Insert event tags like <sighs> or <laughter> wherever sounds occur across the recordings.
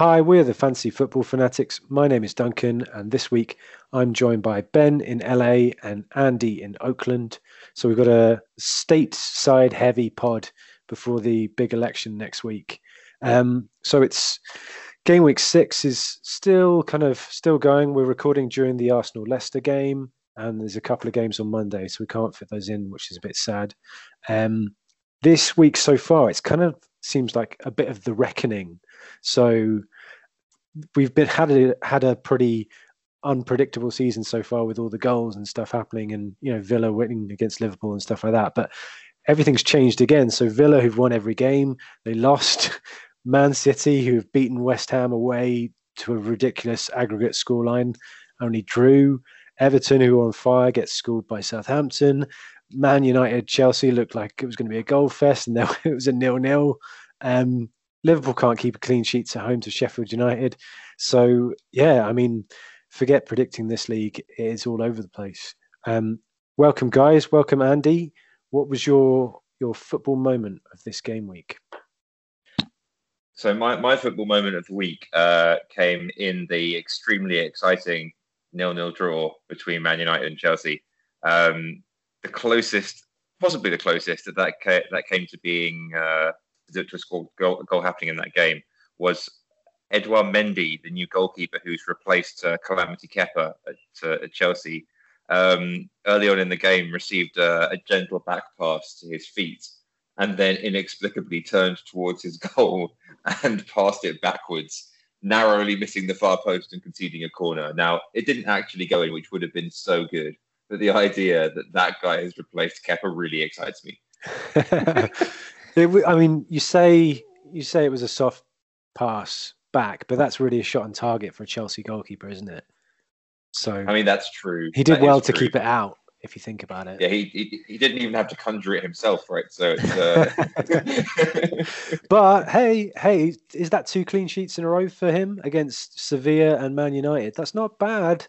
Hi, we're the Fantasy Football Fanatics. My name is Duncan, and this week I'm joined by Ben in LA and Andy in Oakland. So we've got a stateside heavy pod before the big election next week. Um, so it's game week six is still kind of still going. We're recording during the Arsenal Leicester game, and there's a couple of games on Monday, so we can't fit those in, which is a bit sad. Um, this week so far, it's kind of seems like a bit of the reckoning. So we've been had a had a pretty unpredictable season so far with all the goals and stuff happening, and you know Villa winning against Liverpool and stuff like that. But everything's changed again. So Villa, who've won every game, they lost. <laughs> Man City, who've beaten West Ham away to a ridiculous aggregate scoreline, only drew. Everton, who are on fire, gets schooled by Southampton. Man United, Chelsea looked like it was going to be a goal fest, and <laughs> it was a nil-nil. Um, Liverpool can't keep a clean sheet at home to Sheffield United. So yeah, I mean, forget predicting this league; it is all over the place. Um, welcome, guys. Welcome, Andy. What was your your football moment of this game week? So my, my football moment of the week uh, came in the extremely exciting nil-nil draw between Man United and Chelsea. Um, the closest, possibly the closest that that, ca- that came to being uh, to, to score goal, goal happening in that game was Edouard Mendy, the new goalkeeper who's replaced uh, Calamity Kepa at, uh, at Chelsea. Um, early on in the game, received a, a, gentle back pass to his feet, and then inexplicably turned towards his <laughs> goal and passed it backwards, narrowly missing the far post and conceding a corner. Now, it didn't actually go in, which would have been so good. But the idea that that guy has replaced Kepa really excites me. <laughs> It, I mean, you say you say it was a soft pass back, but that's really a shot on target for a Chelsea goalkeeper, isn't it? So I mean, that's true. He did that well to keep it out, if you think about it. Yeah, he, he, he didn't even have to conjure it himself, right? So uh... <laughs> but hey, hey, is that two clean sheets in a row for him against Sevilla and Man United? That's not bad.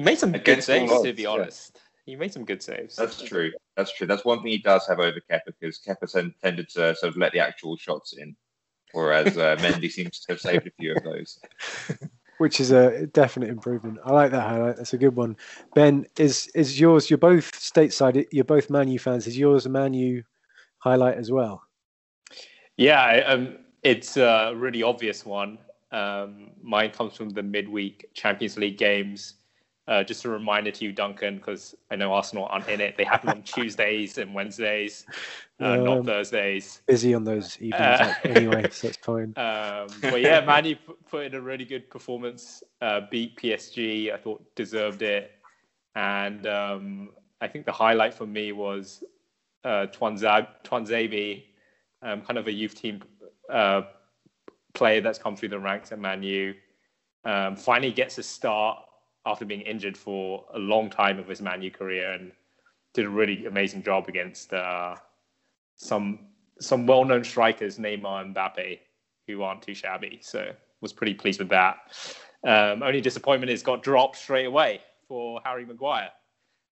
He made some good saves, to be honest. Yeah. He made some good saves. That's true. That's true. That's one thing he does have over Kepa because Kepa tended to sort of let the actual shots in, whereas uh, <laughs> Mendy seems to have saved a few of those. <laughs> Which is a definite improvement. I like that highlight. That's a good one. Ben, is is yours? You're both stateside. You're both Manu fans. Is yours a Manu highlight as well? Yeah, um, it's a really obvious one. Um, mine comes from the midweek Champions League games uh, just a reminder to you, Duncan, because I know Arsenal aren't in it. They happen on <laughs> Tuesdays and Wednesdays, uh, um, not Thursdays. Busy on those evenings uh, anyway, so it's fine. <laughs> Um, but yeah, Manny put in a really good performance. Uh, beat PSG. I thought deserved it, and um, I think the highlight for me was uh, Tuanzebe, um, kind of a youth team uh, player that's come through the ranks at Manu. Um, finally gets a start after being injured for a long time of his Manu career and did a really amazing job against uh, some some well-known strikers, Neymar and Mbappe, who aren't too shabby. So was pretty pleased with that. Um, only disappointment is got dropped straight away for Harry Maguire.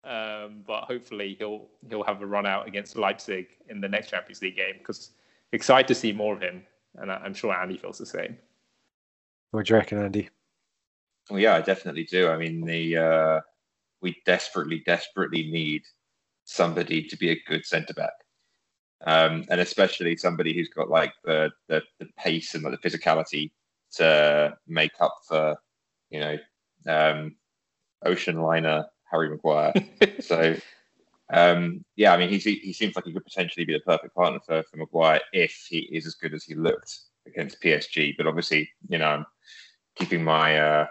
Um, but hopefully he'll he'll have a run out against Leipzig in the next Champions League game because excited to see more of him, and I'm sure Andy feels the same. What do you reckon, Andy? Well, yeah, I definitely do. I mean, the uh, we desperately, desperately need somebody to be a good centre back, um, and especially somebody who's got like the the, the pace and like, the physicality to make up for, you know, um, ocean liner Harry Maguire. <laughs> so, um, yeah, I mean, he he seems like he could potentially be the perfect partner for for Maguire if he is as good as he looked against PSG. But obviously, you know, I'm keeping my uh,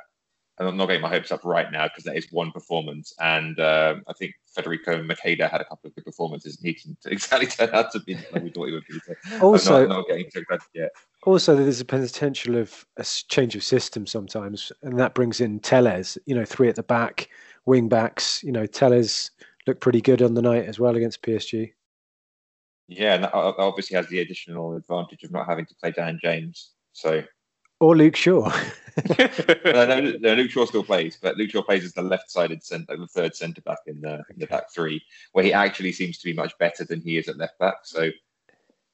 I'm not getting my hopes up right now because that is one performance, and um, I think Federico Macheda had a couple of good performances, and he didn't <laughs> exactly turn out to be like we thought he would be. So also, I'm not, not getting too excited yet. Also, there's a potential of a change of system sometimes, and that brings in Telles. You know, three at the back, wing backs. You know, Telles looked pretty good on the night as well against PSG. Yeah, and that obviously has the additional advantage of not having to play Dan James. So or Luke Shaw. no, <laughs> no, no, Luke Shaw still plays, but Luke Shaw plays as the left-sided centre, the third centre back in the in the back three, where he actually seems to be much better than he is at left back. So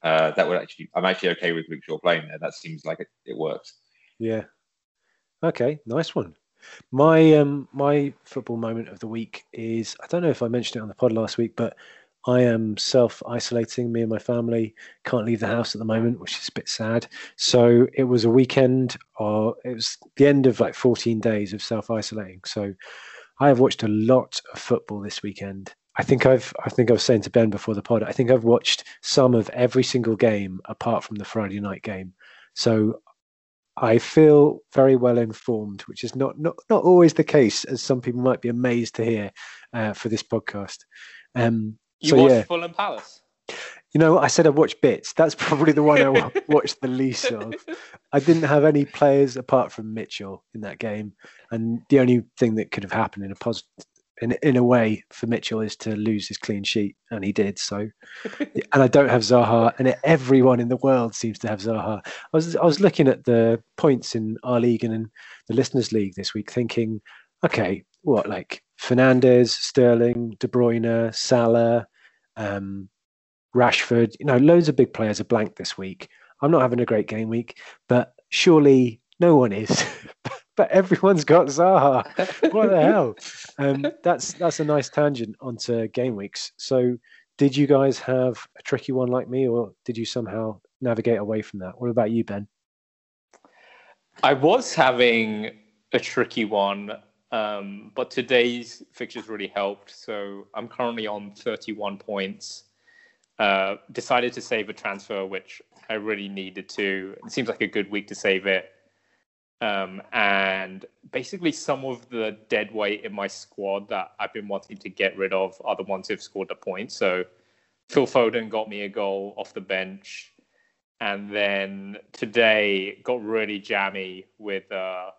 uh, that would actually, I'm actually okay with Luke Shaw playing there. That seems like it, it works. Yeah. Okay, nice one. My um my football moment of the week is I don't know if I mentioned it on the pod last week, but I am self isolating. Me and my family can't leave the house at the moment, which is a bit sad. So it was a weekend, or it was the end of like 14 days of self isolating. So I have watched a lot of football this weekend. I think I've I think I was saying to Ben before the pod. I think I've watched some of every single game apart from the Friday night game. So I feel very well informed, which is not not not always the case, as some people might be amazed to hear uh, for this podcast. Um, You so watched yeah, Fulham Palace. you know, I said I watched bits. That's <laughs> probably the one I <laughs> watched the least of. I didn't have any players apart from Mitchell in that game, and the only thing that could have happened in a positive, in in a way, for Mitchell is to lose his clean sheet, and he did. So, <laughs> and I don't have Zaha, and everyone in the world seems to have Zaha. I was I was looking at the points in our league and in the listeners' league this week, thinking, okay, what like Fernandes, Sterling, De Bruyne, Salah. Um, Rashford, you know, loads of big players are blank this week. I'm not having a great game week, but surely no one is. <laughs> but everyone's got Zaha. What the hell? Um, that's that's a nice tangent onto game weeks. So, did you guys have a tricky one like me, or did you somehow navigate away from that? What about you, Ben? I was having a tricky one, um, but today's fixtures really helped. So I'm currently on 31 points. Uh, decided to save a transfer, which I really needed to. It seems like a good week to save it. Um, and basically, some of the dead weight in my squad that I've been wanting to get rid of are the ones who've scored the points. So Phil Foden got me a goal off the bench and then today got really jammy with uh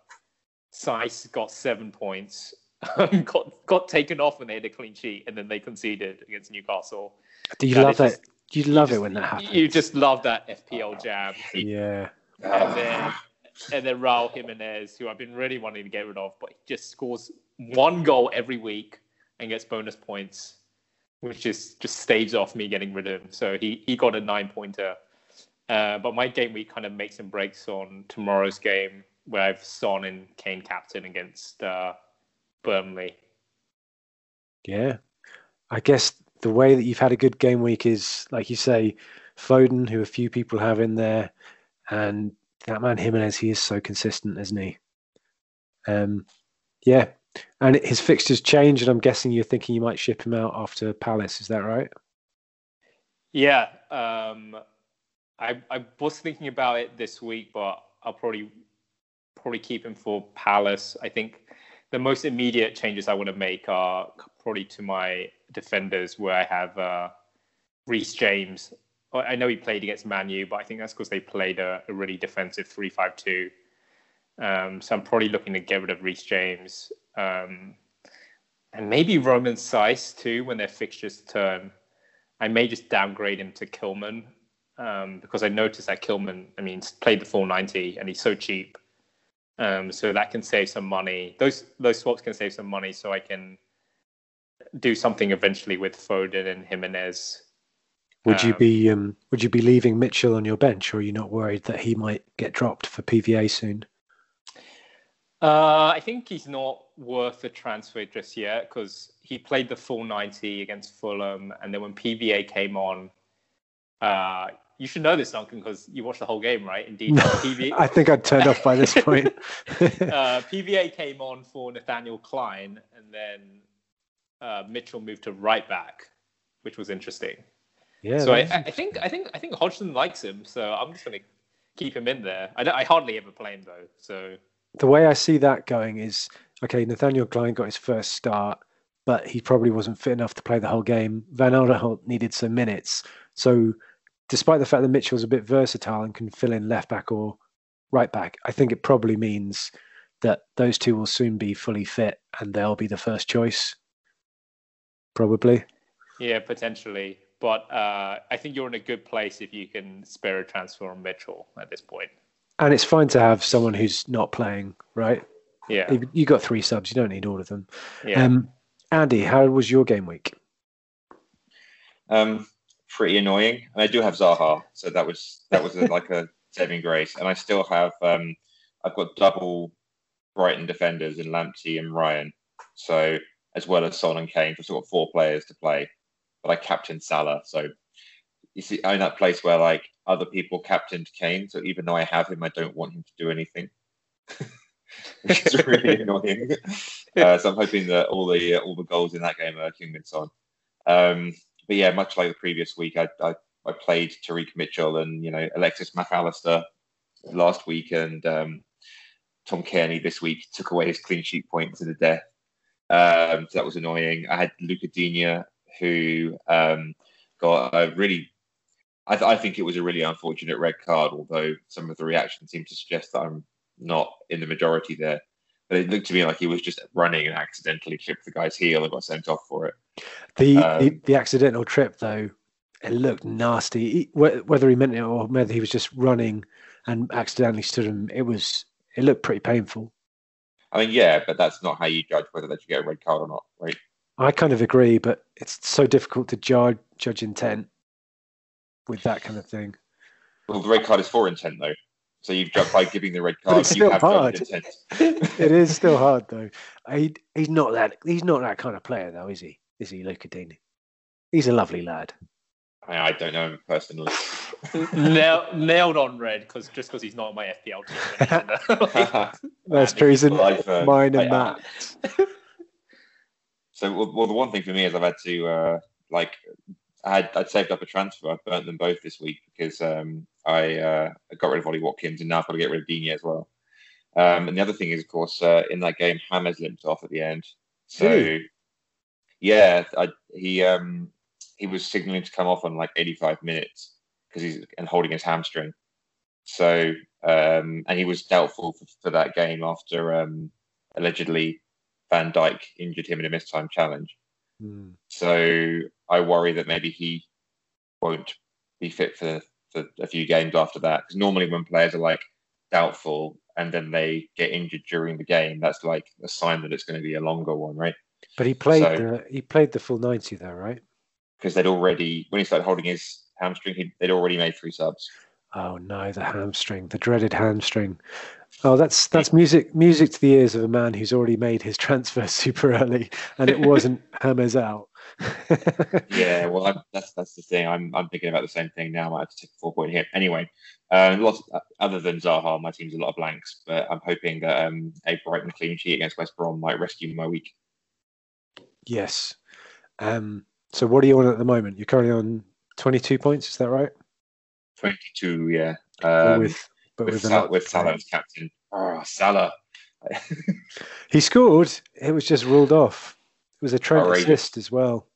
Saiss got seven points <laughs> got got taken off when they had a clean sheet and then they conceded against Newcastle Do you That love is it? You love just- it when that happens. you just love that FPL jam yeah. and then and then Raul Jimenez who I've been really wanting to get rid of but he just scores one goal every week and gets bonus points which just just staves off me getting rid of him so he he got a nine pointer uh, but my game week kind of makes and breaks on tomorrow's game where I've Son and Kane captain against uh, Burnley. Yeah. I guess the way that you've had a good game week is, like you say, Foden, who a few people have in there, and that man Jimenez, he is so consistent, isn't he? Um, yeah. And his fixtures change, and I'm guessing you're thinking you might ship him out after Palace. Is that right? Yeah, um, I I was thinking about it this week, but I'll probably probably keep him for Palace. I think the most immediate changes I want to make are probably to my defenders, where I have uh, James. I know he played against Man U, but I think that's because they played a, a really defensive three-five-two. Um, so I'm probably looking to get rid of Reece James. Um, and maybe Roman Saiss too when their fixtures turn. I may just downgrade him to Kilman um, because I noticed that Kilman, I mean, played the full 90 and he's so cheap. Um, so that can save some money. Those those swaps can save some money, so I can do something eventually with Foden and Jimenez. Would you Um, be um, Would you be leaving Mitchell on your bench, or are you not worried that he might get dropped for PVA soon? Uh, I think he's not worth a transfer just yet because he played the full 90 against Fulham, and then when PVA came on, uh, you should know this, Duncan, because you watched the whole game, right? Indeed, PVA, <laughs> I think I'd turned off by this <laughs> point. uh, PVA came on for Nathaniel Klein, and then uh, Mitchell moved to right back, which was interesting. yeah. so I, I think I think I think Hodgson likes him, so I'm just going to keep him in there. I, don't- I hardly ever play him though, so the way I see that going is okay. Nathaniel Klein got his first start, but he probably wasn't fit enough to play the whole game. Van Aanholt needed some minutes, so despite the fact that Mitchell's a bit versatile and can fill in left back or right back, I think it probably means that those two will soon be fully fit and they'll be the first choice. Probably. yeah, potentially. But uh, I think you're in a good place if you can spare a transfer on Mitchell at this point. And it's fine to have someone who's not playing, right? Yeah, You- You got three subs, you don't need all of them. yeah. Um, Andy, how was your game week? Um, pretty annoying. And I do have Zaha, so that was that was a, <laughs> like a saving grace. And I still have um, I've got double Brighton defenders in Lamptey and Ryan. So as well as Son and Kane, for sort of four players to play. But I captained Salah, so you see, I'm in that place where like other people captained Kane, so even though I have him, I don't want him to do anything, <laughs> which is really <laughs> annoying. Uh, so I'm hoping that all the uh, all the goals in that game are Son. Um, but yeah, much like the previous week, I, I, I played Tyrick Mitchell and you know Alexis Mac Allister last week, and um, Tom Cairney this week took away his clean sheet point to the death. Um, so that was annoying. I had Lucas Digne, who um, got a really, I, th- I, think it was a really unfortunate red card, although some of the reactions seem to suggest that I'm not in the majority there. But it looked to me like he was just running and accidentally tripped the guy's heel and got sent off for it. The um, the, the, accidental trip, though, it looked nasty. whether he meant it or whether he was just running and accidentally stood him, it was it looked pretty painful. I mean, yeah, but that's not how you judge whether that should get a red card or not, right? I kind of agree, but it's so difficult to judge judge intent with that kind of thing. Well, the red card is for intent, though. So you've judged by giving the red <laughs> card. it's still hard. <laughs> it is still <laughs> hard, though. He, he's not that. He's not that kind of player, though, is he? Is he, Lucas Digne? He's a lovely lad. I, I don't know him personally. nailed, nailed on red because just because he's not on my FPL team. That's true. He's in uh, mine and Matt. so, well, well, the one thing for me is I've had to uh, like I had I'd saved up a transfer. I burnt them both this week because um, I, uh, got rid of Ollie Watkins and now I've got to get rid of Digne as well. Um, and the other thing is, of course, uh, in that game, James limped off at the end. So, really? yeah, I, he um, he was signaling to come off on like 85 minutes because he's and holding his hamstring. So um, and he was doubtful for, for that game after um, allegedly Van Dijk injured him in a missed time challenge. Mm. So I worry that maybe he won't be fit for, for a few games after that. Because normally when players are like doubtful and then they get injured during the game, that's like a sign that it's going to be a longer one, right? But he played so, the he played the full ninety though, right? because they'd already when he started holding his hamstring, they'd already made three subs. Oh no, the hamstring, the dreaded hamstring. Oh, that's that's music music to the ears of a man who's already made his transfer <laughs> super early, and it wasn't <laughs> James out. <laughs> yeah, well, I'm, that's that's the thing. I'm I'm thinking about the same thing now. I might have to take a four point hit anyway. Uh, lots of, other than Zaha, my team's a lot of blanks, but I'm hoping that um, a Brighton clean sheet against West Brom might rescue my week. Yes. Um, so what are you on at the moment? You're currently on 22 points, is that right? 22, yeah. Um, with but with, with, Sal- with Salah as captain. Oh, Salah. <laughs> he scored. It was just ruled off. It was a Trent assist as well.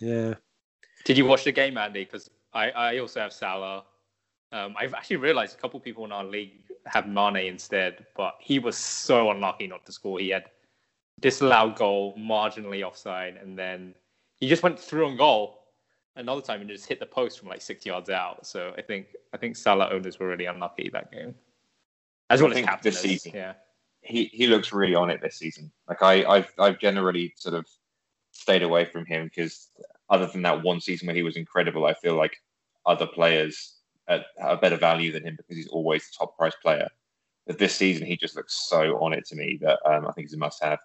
Yeah. Did you watch the game, Andy? Because I, I also have Salah. Um, I've actually realized a couple people in our league have Mane instead, but he was so unlucky not to score. He had disallowed goal, marginally offside, and then he just went through on goal. Another time he just hit the post from like six yards out. So I think I think Salah owners were really unlucky that game. As well I as captain this season. Yeah. He he looks really on it this season. Like I I've I've generally sort of stayed away from him because other than that one season where he was incredible, I feel like other players have a better value than him because he's always the top price player. But this season, he just looks so on it to me that um, I think he's a must have.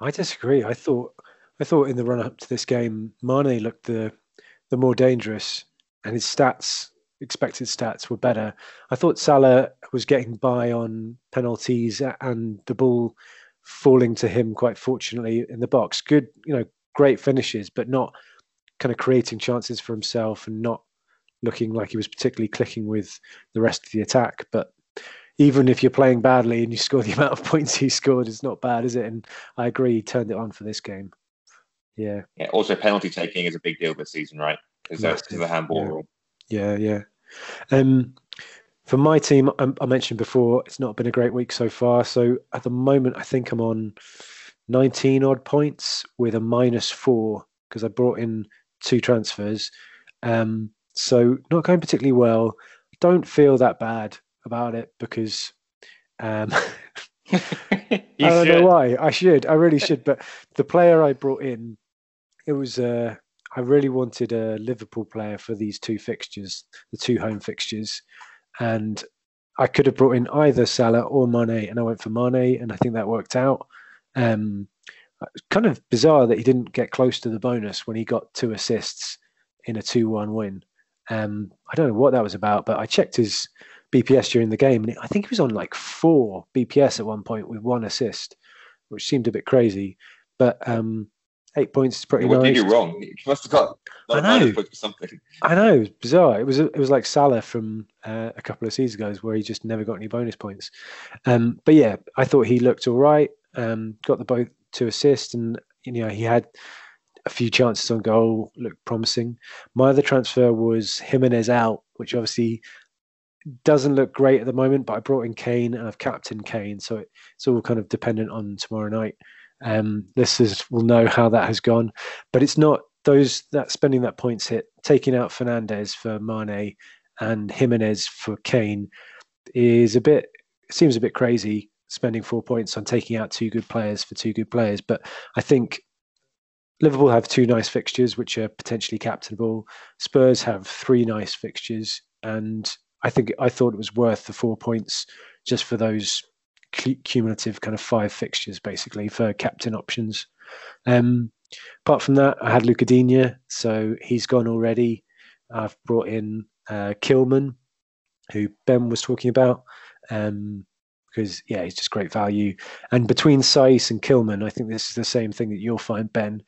I disagree. I thought I thought in the run up to this game, Mane looked the the more dangerous, and his stats, expected stats, were better. I thought Salah was getting by on penalties and the ball falling to him quite fortunately in the box. Good, you know, great finishes, but not kind of creating chances for himself and not looking like he was particularly clicking with the rest of the attack. But even if you're playing badly and you score the <laughs> amount of points he scored, it's not bad, is it? And I agree, he turned it on for this game. Yeah. Yeah. Also, penalty taking is a big deal this season, right? Because that's the handball yeah. rule. Yeah, yeah. Um, for my team, I, I, mentioned before, it's not been a great week so far. So at the moment, I think I'm on 19 odd points with a minus four because I brought in two transfers. Um, so not going particularly well. Don't feel that bad about it because um, <laughs> <laughs> I don't should. know why. I should. I really should. But the player I brought in it was uh, I really wanted a Liverpool player for these two fixtures, the two home fixtures, and I could have brought in either Salah or Mane, and I went for Mane, and I think that worked out. Um, kind of bizarre that he didn't get close to the bonus when he got two assists in a 2 1 win. Um, I don't know what that was about, but I checked his BPS during the game, and I think he was on like four BPS at one point with one assist, which seemed a bit crazy. But um, eight points is pretty what nice. did you wrong? You must have got I know. minus points for something. I know, it was bizarre. It was it was like Salah from uh, a couple of seasons ago, where he just never got any bonus points. Um, but yeah, I thought he looked all right. Um, got the both to assist, and you know he had a few chances on goal, looked promising. My other transfer was Jimenez out, which obviously doesn't look great at the moment. But I brought in Kane, and I've captained Kane, so it, it's all kind of dependent on tomorrow night. Um, listeners will know how that has gone, but it's not those that spending that points hit, taking out Fernandes for Mane and Jimenez for Kane is a bit seems a bit crazy spending four points on taking out two good players for two good players. But I think Liverpool have two nice fixtures which are potentially captainable. Spurs have three nice fixtures, and I think I thought it was worth the four points just for those cumulative kind of five fixtures, basically for captain options. Um, apart from that, I had Lucas Digne, so he's gone already. I've brought in uh, Kilman, who Ben was talking about, um, because yeah, he's just great value. And between Saiss and Kilman, I think this is the same thing that you'll find, Ben.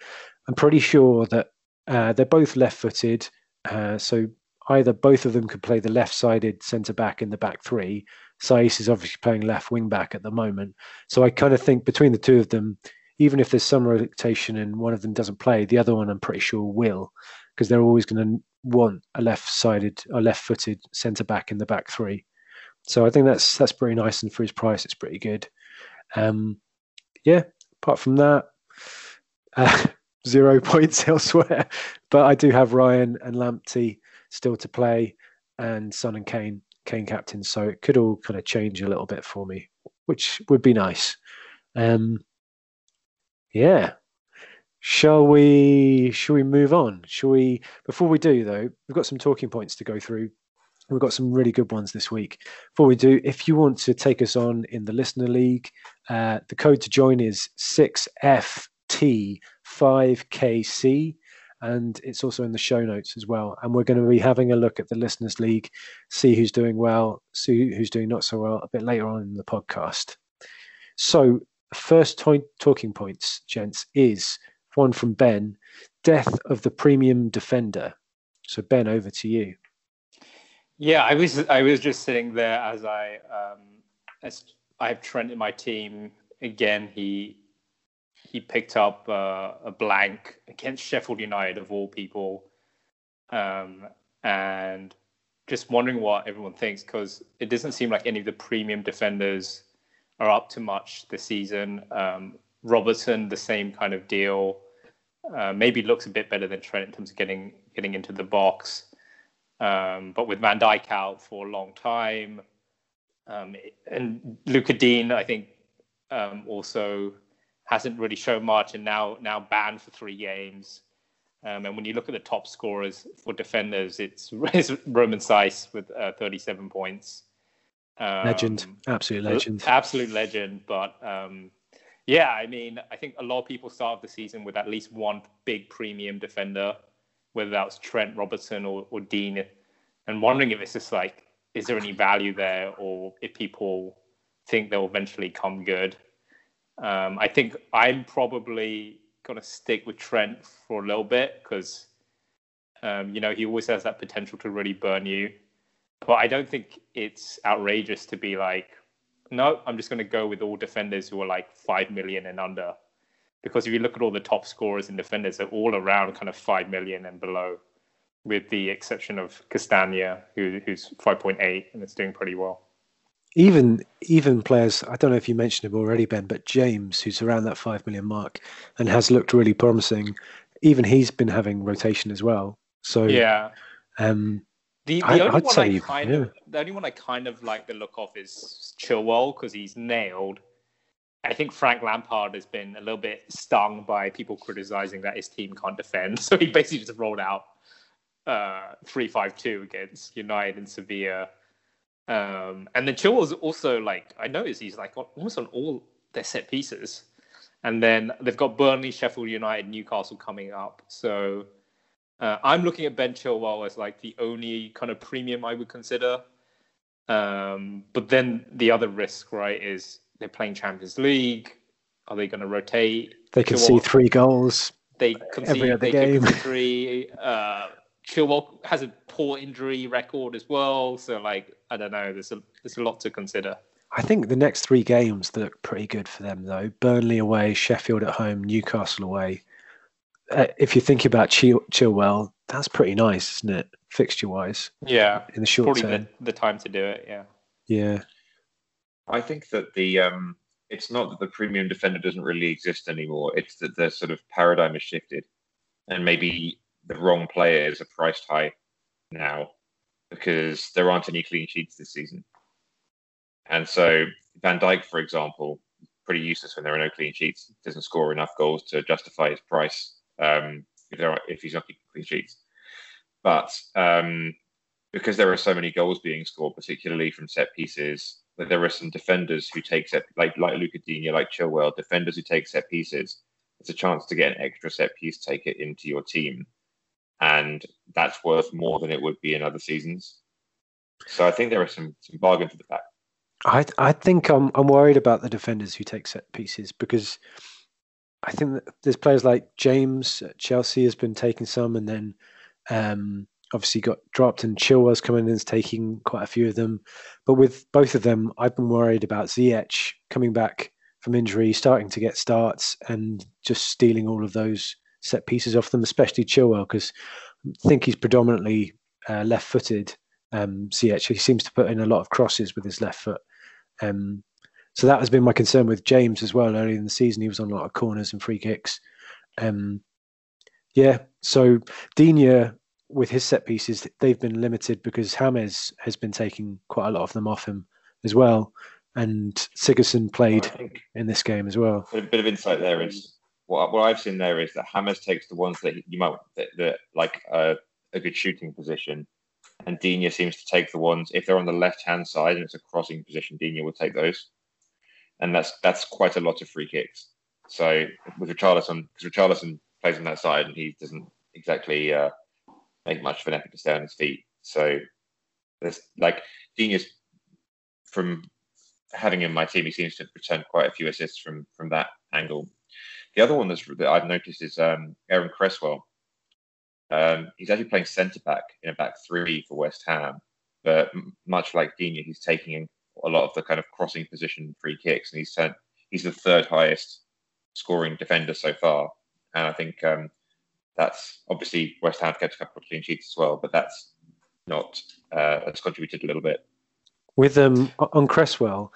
I'm pretty sure that uh, they're both left-footed, uh, so either both of them could play the left-sided centre back in the back three. Saiss is obviously playing left wing back at the moment, so I kind of think between the two of them, even if there's some rotation and one of them doesn't play, the other one I'm pretty sure will, because they're always going to want a left-sided or left-footed centre back in the back three. So I think that's that's pretty nice, and for his price, it's pretty good. Um, yeah. Apart from that, <laughs> uh, zero <laughs> points elsewhere. But I do have Ryan and Lamptey still to play, and Son and Kane, Kane captain. So it could all kind of change a little bit for me, which would be nice. Um, yeah. Shall we? Shall we move on? Shall we? Before we do, though, we've got some talking points to go through. We've got some really good ones this week. Before we do, if you want to take us on in the Listener League, uh, the code to join is 6FT5KC, and it's also in the show notes as well. And we're going to be having a look at the Listeners League, see who's doing well, see who's doing not so well a bit later on in the podcast. So, first to- talking points, gents, is one from Ben Death of the Premium Defender. So, Ben, over to you. Yeah, I was I was just sitting there as I um, as I have Trent in my team again. He he picked up uh, a blank against Sheffield United of all people, um, and just wondering what everyone thinks because it doesn't seem like any of the premium defenders are up to much this season. Um, Robertson, the same kind of deal. Uh, maybe looks a bit better than Trent in terms of getting getting into the box. Um, but with Van Dijk out for a long time, um, and Lucas Digne, I think, um, also hasn't really shown much, and now now banned for three games. Um, and when you look at the top scorers for defenders, it's, <laughs> it's Roman Saiss with uh, 37 points. Um, Legend, absolute legend. absolute legend. But um, yeah, I mean, I think a lot of people start the season with at least one big premium defender whether that was Trent Robertson or, or Digne, and wondering if it's just like, is there any value there, or if people think they'll eventually come good. Um, I think I'm probably going to stick with Trent for a little bit because, um, you know, he always has that potential to really burn you. But I don't think it's outrageous to be like, no, I'm just going to go with all defenders who are like 5 million and under because if you look at all the top scorers and defenders, they're all around kind of five million and below, with the exception of Castagna, who, who's five point eight and is doing pretty well. Even even players, I don't know if you mentioned him already, Ben, but James, who's around that five million mark and has looked really promising, even he's been having rotation as well. So yeah, um, the, the I- only I'd one say, I kind yeah. of the only one I kind of like the look of is Chilwell because he's nailed. I think Frank Lampard has been a little bit stung by people criticizing that his team can't defend, <laughs> so he basically just rolled out uh, three five two against United and Sevilla. Um, and then Chilwell's also like I noticed he's like almost on all their set pieces. And then they've got Burnley, Sheffield United, Newcastle coming up. So uh, I'm looking at Ben Chilwell as like the only kind of premium I would consider. Um, but then the other risk, right, is they're playing Champions League. Are they going to rotate? They can see three goals. They concede every other they game. Three. Uh, Chilwell has a poor injury record as well, so like I don't know. There's a there's a lot to consider. I think the next three games look pretty good for them though. Burnley away, Sheffield at home, Newcastle away. Uh, if you're thinking about Chil- Chilwell, that's pretty nice, isn't it? Fixture wise. Yeah. In the short probably term. The, the time to do it. Yeah. Yeah. I think that the um, it's not that the premium defender doesn't really exist anymore. It's that the sort of paradigm has shifted, and maybe the wrong players are priced high now because there aren't any clean sheets this season. And so Van Dijk, for example, pretty useless when there are no clean sheets. Doesn't score enough goals to justify his price um, if, are, if he's not keeping clean sheets. But um, because there are so many goals being scored, particularly from set pieces, that there are some defenders who take set like like Lucas Digne, like Chilwell, defenders who take set pieces. It's a chance to get an extra set piece take it into your team, and that's worth more than it would be in other seasons. So I think there are some some bargains at the back. I I think I'm I'm worried about the defenders who take set pieces because I think that there's players like James Chelsea has been taking some, and then um, obviously got dropped, and Chilwell's coming in and taking quite a few of them. But with both of them, I've been worried about Ziyech coming back from injury, starting to get starts, and just stealing all of those set pieces off them, especially Chilwell, because I think he's predominantly uh, left-footed. Um, Ziyech, he seems to put in a lot of crosses with his left foot. Um, so that has been my concern with James as well. Early in the season, he was on a lot of corners and free kicks. Um, yeah, so Digne with his set pieces, they've been limited because James has been taking quite a lot of them off him as well. And Sigurdsson played in this game as well. A bit of insight there is what, what I've seen there is that James takes the ones that you might that, that like a, a good shooting position, and Digne seems to take the ones if they're on the left hand side and it's a crossing position. Digne will take those, and that's that's quite a lot of free kicks. So with Richarlison, because Richarlison plays on that side and he doesn't exactly uh, make much of an effort to stay on his feet. So there's like genius from having him in my team. He seems to have returned quite a few assists from from that angle. The other one that I've noticed is um, Aaron Cresswell. Um, he's actually playing centre back in a back three for West Ham, but much like Digne, he's taking a lot of the kind of crossing position free kicks, and he's sent, he's the third highest scoring defender so far. And I think um, that's obviously West Ham kept a couple of clean sheets as well, but that's not uh, that's contributed a little bit. With um on Cresswell,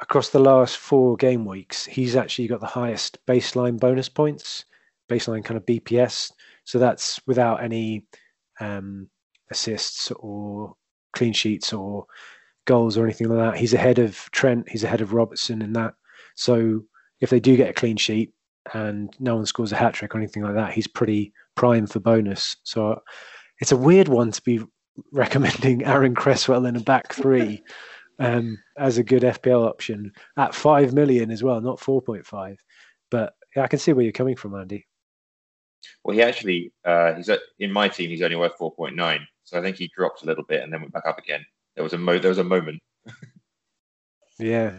across the last four game weeks, he's actually got the highest baseline bonus points, baseline kind of BPS. So that's without any um, assists or clean sheets or goals or anything like that. He's ahead of Trent. He's ahead of Robertson in that. So if they do get a clean sheet, and no one scores a hat trick or anything like that, he's pretty prime for bonus. So it's a weird one to be <laughs> recommending Aaron Cresswell in a back three <laughs> um, as a good FPL option at five million as well, not four point five. But yeah, I can see where you're coming from, Andy. Well, he actually uh, he's at, in my team. He's only worth four point nine, so I think he dropped a little bit and then went back up again. There was a mo- there was a moment. <laughs> yeah.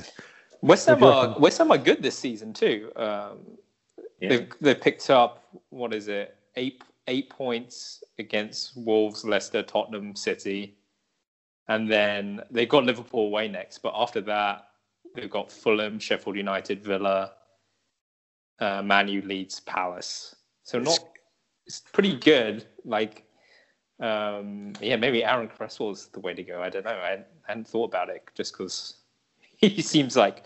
West Ham are West Ham are good this season too. Um, yeah. They've they picked up what is it eight eight points against Wolves, Leicester, Tottenham, City, and then they've got Liverpool away next. But after that, they've got Fulham, Sheffield United, Villa, uh, Manu, Leeds, Palace. So not it's pretty good. Like um, yeah, maybe Aaron Cresswell's the way to go. I don't know. I I hadn't thought about it just because <laughs> he seems like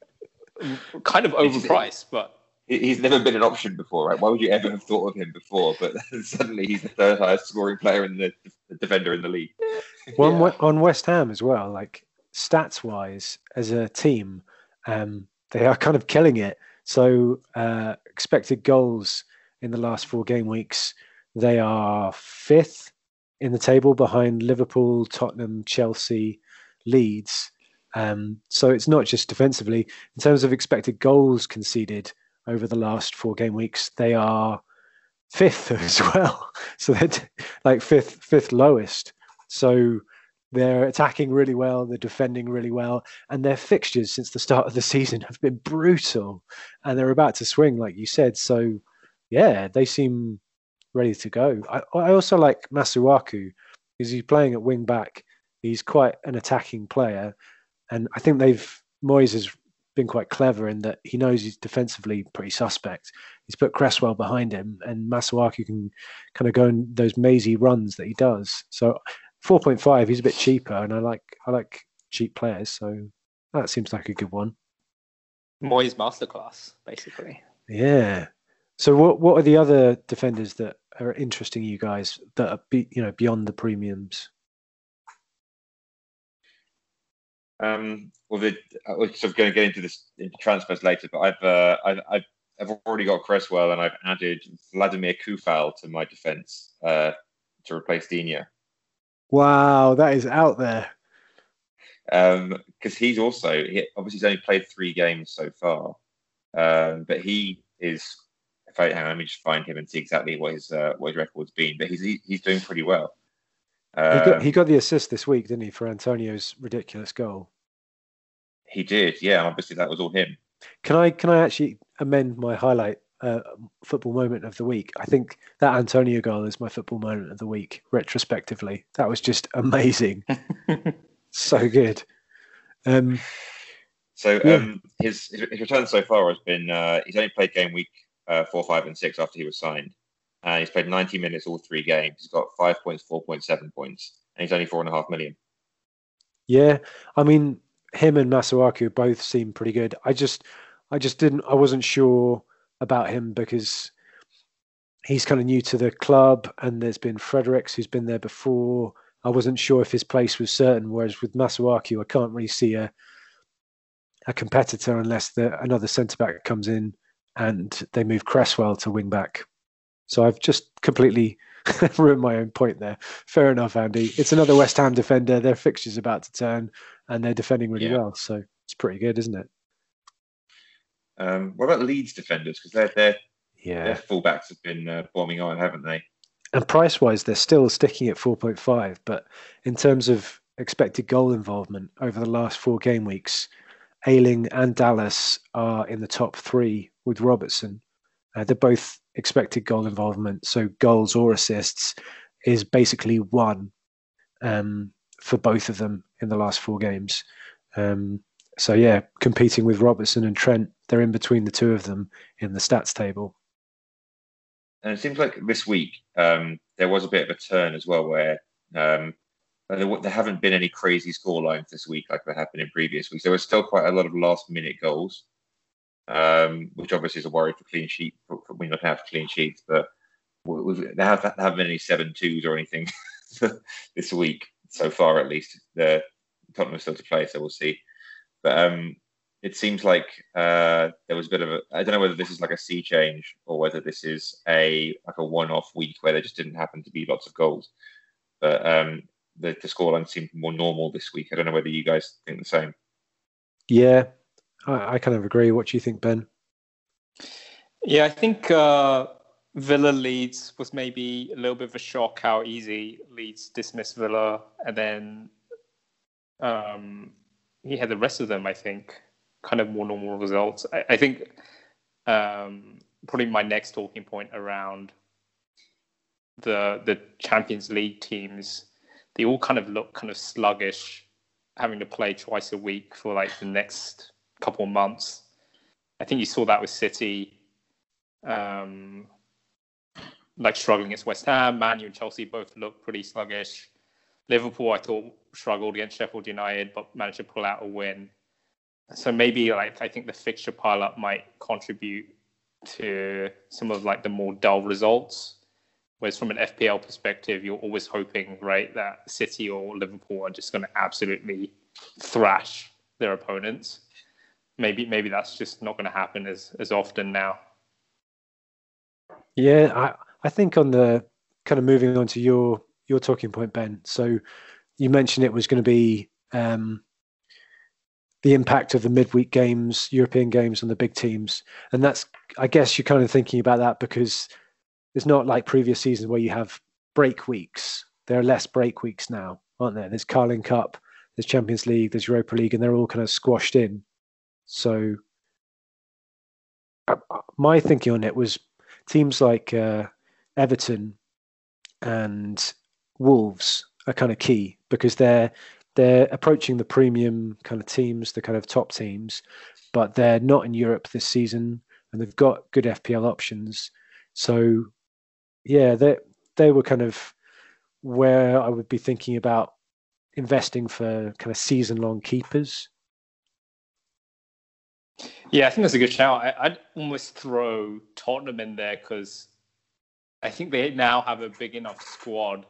<laughs> kind of overpriced, but he's never been an option before, right? Why would you ever have thought of him before? But <laughs> suddenly he's the third highest scoring player in the, the defender in the league. <laughs> Well, yeah. on West Ham as well, like stats wise, as a team, um, they are kind of killing it. So uh, expected goals in the last four game weeks, they are fifth in the table behind Liverpool, Tottenham, Chelsea, Leeds. Um, so it's not just defensively. In terms of expected goals conceded over the last four game weeks, they are fifth <laughs> as well. So they're like fifth fifth lowest. So they're attacking really well, they're defending really well, and their fixtures since the start of the <laughs> season have been brutal, and they're about to swing, like you said. So, yeah, they seem ready to go. I, I also like Masuaku because he's playing at wing back. He's quite an attacking player, and I think they've Moyes has been quite clever in that he knows he's defensively pretty suspect. He's put Cresswell behind him, and Masuaku can kind of go in those mazy runs that he does. So four point five, he's a bit cheaper, and I like I like cheap players, so that seems like a good one. Moyes masterclass, basically. Yeah. So what what are the other defenders that are interesting you guys that are be, you know beyond the premiums? Um, well, the, we're sort of going to get into this into transfers later, but I've uh, I've, I've I've already got Cresswell and I've added Vladimir Coufal to my defence uh, to replace Digne. Wow, that is out there. Because um, he's also he, obviously he's only played three games so far, um, but he is. If I hang on, let me just find him and see exactly what his uh, what his record's been. But he's he, he's doing pretty well. Um, he, got, he got the assist this week, didn't he, for Antonio's ridiculous goal? He did, yeah. Obviously, that was all him. Can I can I actually amend my highlight uh, football moment of the week. I think that Antonio goal is my football moment of the week, retrospectively. That was just amazing. <laughs> so good. Um, so yeah. um, his, his return so far has been uh, he's only played game week uh, four, five, and six after he was signed. And he's played 90 minutes all three games. He's got five points, four points, seven points, and he's only four and a half million. Yeah, I mean, him and Masuaku both seem pretty good. I just, I just didn't, I wasn't sure about him because he's kind of new to the club, and there's been Fredericks who's been there before. I wasn't sure if his place was certain. Whereas with Masuaku, I can't really see a a competitor unless the, another centre back comes in and they move Cresswell to wing back. So I've just completely <laughs> ruined my own point there. Fair enough, Andy. It's another West Ham defender. Their fixture's about to turn, and they're defending really yeah. well. So it's pretty good, isn't it? Um, what about Leeds defenders? Because their their yeah. their fullbacks have been uh, bombing on, haven't they? And price wise, they're still sticking at 4.5. But in terms of expected goal involvement over the last four game weeks, Ayling and Dallas are in the top three with Robertson. Uh, they're both expected goal involvement, so goals or assists is basically one um, for both of them in the last four games. Um, so yeah, competing with Robertson and Trent, they're in between the two of them in the stats table. And it seems like this week um, there was a bit of a turn as well, where um, there, there, haven't been any crazy score lines this week like there have been in previous weeks. There were still quite a lot of last minute goals, um, which obviously is a worry for clean sheet for, we not have clean sheets, but there, have, there haven't been any seven twos or anything <laughs> this week so far, at least. The Tottenham still to play, so we'll see. But um, it seems like uh, there was a bit of a. I don't know whether this is like a sea change or whether this is a like a one-off week where there just didn't happen to be lots of goals. But um, the, the scoreline seemed more normal this week. I don't know whether you guys think the same. Yeah, I, I kind of agree. What do you think, Ben? Yeah, I think uh, Villa Leeds was maybe a little bit of a shock how easy Leeds dismissed Villa, and then um, he had the rest of them, I think, kind of more normal results. I, I think um, probably my next talking point around the the Champions League teams, they all kind of look kind of sluggish, having to play twice a week for like the next couple of months. I think you saw that with City, um, like struggling against West Ham. Man U and Chelsea both looked pretty sluggish. Liverpool, I thought, struggled against Sheffield United, but managed to pull out a win. So maybe, like, I think the fixture pileup might contribute to some of like the more dull results. Whereas from an FPL perspective, you're always hoping, right, that City or Liverpool are just going to absolutely thrash their opponents. Maybe, maybe that's just not going to happen as as often now. Yeah, I I think on the kind of moving on to your your talking point, Ben. So you mentioned it was going to be um, the impact of the midweek games, European games on the big teams. And that's, I guess, you're kind of thinking about that because it's not like previous seasons where you have break weeks. There are less break weeks now, aren't there? There's Carling Cup, there's Champions League, there's Europa League, and they're all kind of squashed in. So, uh, my thinking on it was teams like uh, Everton and Wolves are kind of key because they're they're approaching the premium kind of teams, the kind of top teams, but they're not in Europe this season, and they've got good FPL options. So, yeah, they they were kind of where I would be thinking about investing for kind of season long keepers. Yeah, I think that's a good shout. I, would almost throw Tottenham in there because I think they now have a big enough squad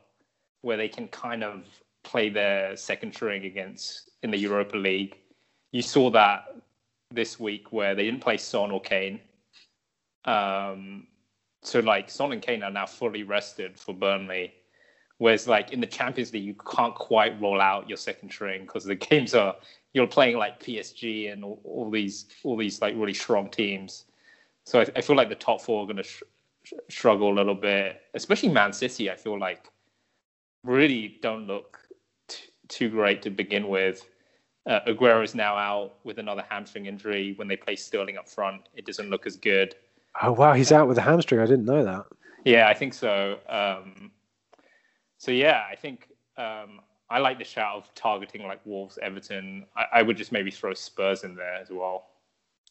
where they can kind of play their second string against in the Europa League. You saw that this week where they didn't play Son or Kane. Um, so like Son and Kane are now fully rested for Burnley. Whereas like in the Champions League, you can't quite roll out your second string because the <laughs> games are you're playing like PSG and all, all these all these like really strong teams. So I, I feel like the top four are going to sh- struggle a little bit, especially Man City. I feel like really don't look too great to begin with. Uh, Aguero is now out with another hamstring injury. When they play Sterling up front, it doesn't look as good. Oh wow, he's out with a hamstring. I didn't know that. Yeah, I think so. Um, so yeah, I think um, I like the shout of targeting like Wolves, Everton. I, I, would just maybe throw Spurs in there as well.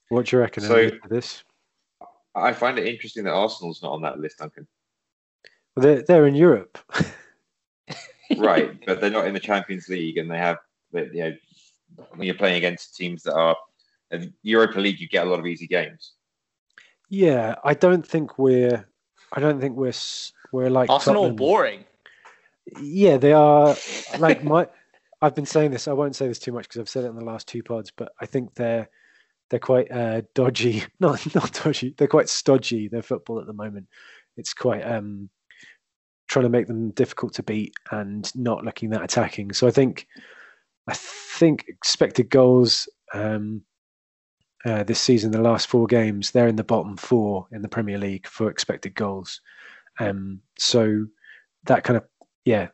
What do you reckon so, for this? I find it interesting that Arsenal's not on that list, Duncan. Well, they're they're in Europe. <laughs> right, but they're not in the Champions League, and they have, you know, when you're playing against teams that are in Europa League, you get a lot of easy games. Yeah, I don't think we're, I don't think we're we're like Arsenal Tottenham. boring. Yeah, they are like my. I've been saying this. I won't say this too much because I've said it in the last two pods, but I think they're they're quite uh, dodgy. <laughs> Not not dodgy. They're quite stodgy. Their football at the moment. It's quite um, trying to make them difficult to beat and not looking that attacking. So I think I think expected goals um, uh, this season, the last four games, they're in the bottom four in the Premier League for expected goals. Um, so that kind of yeah,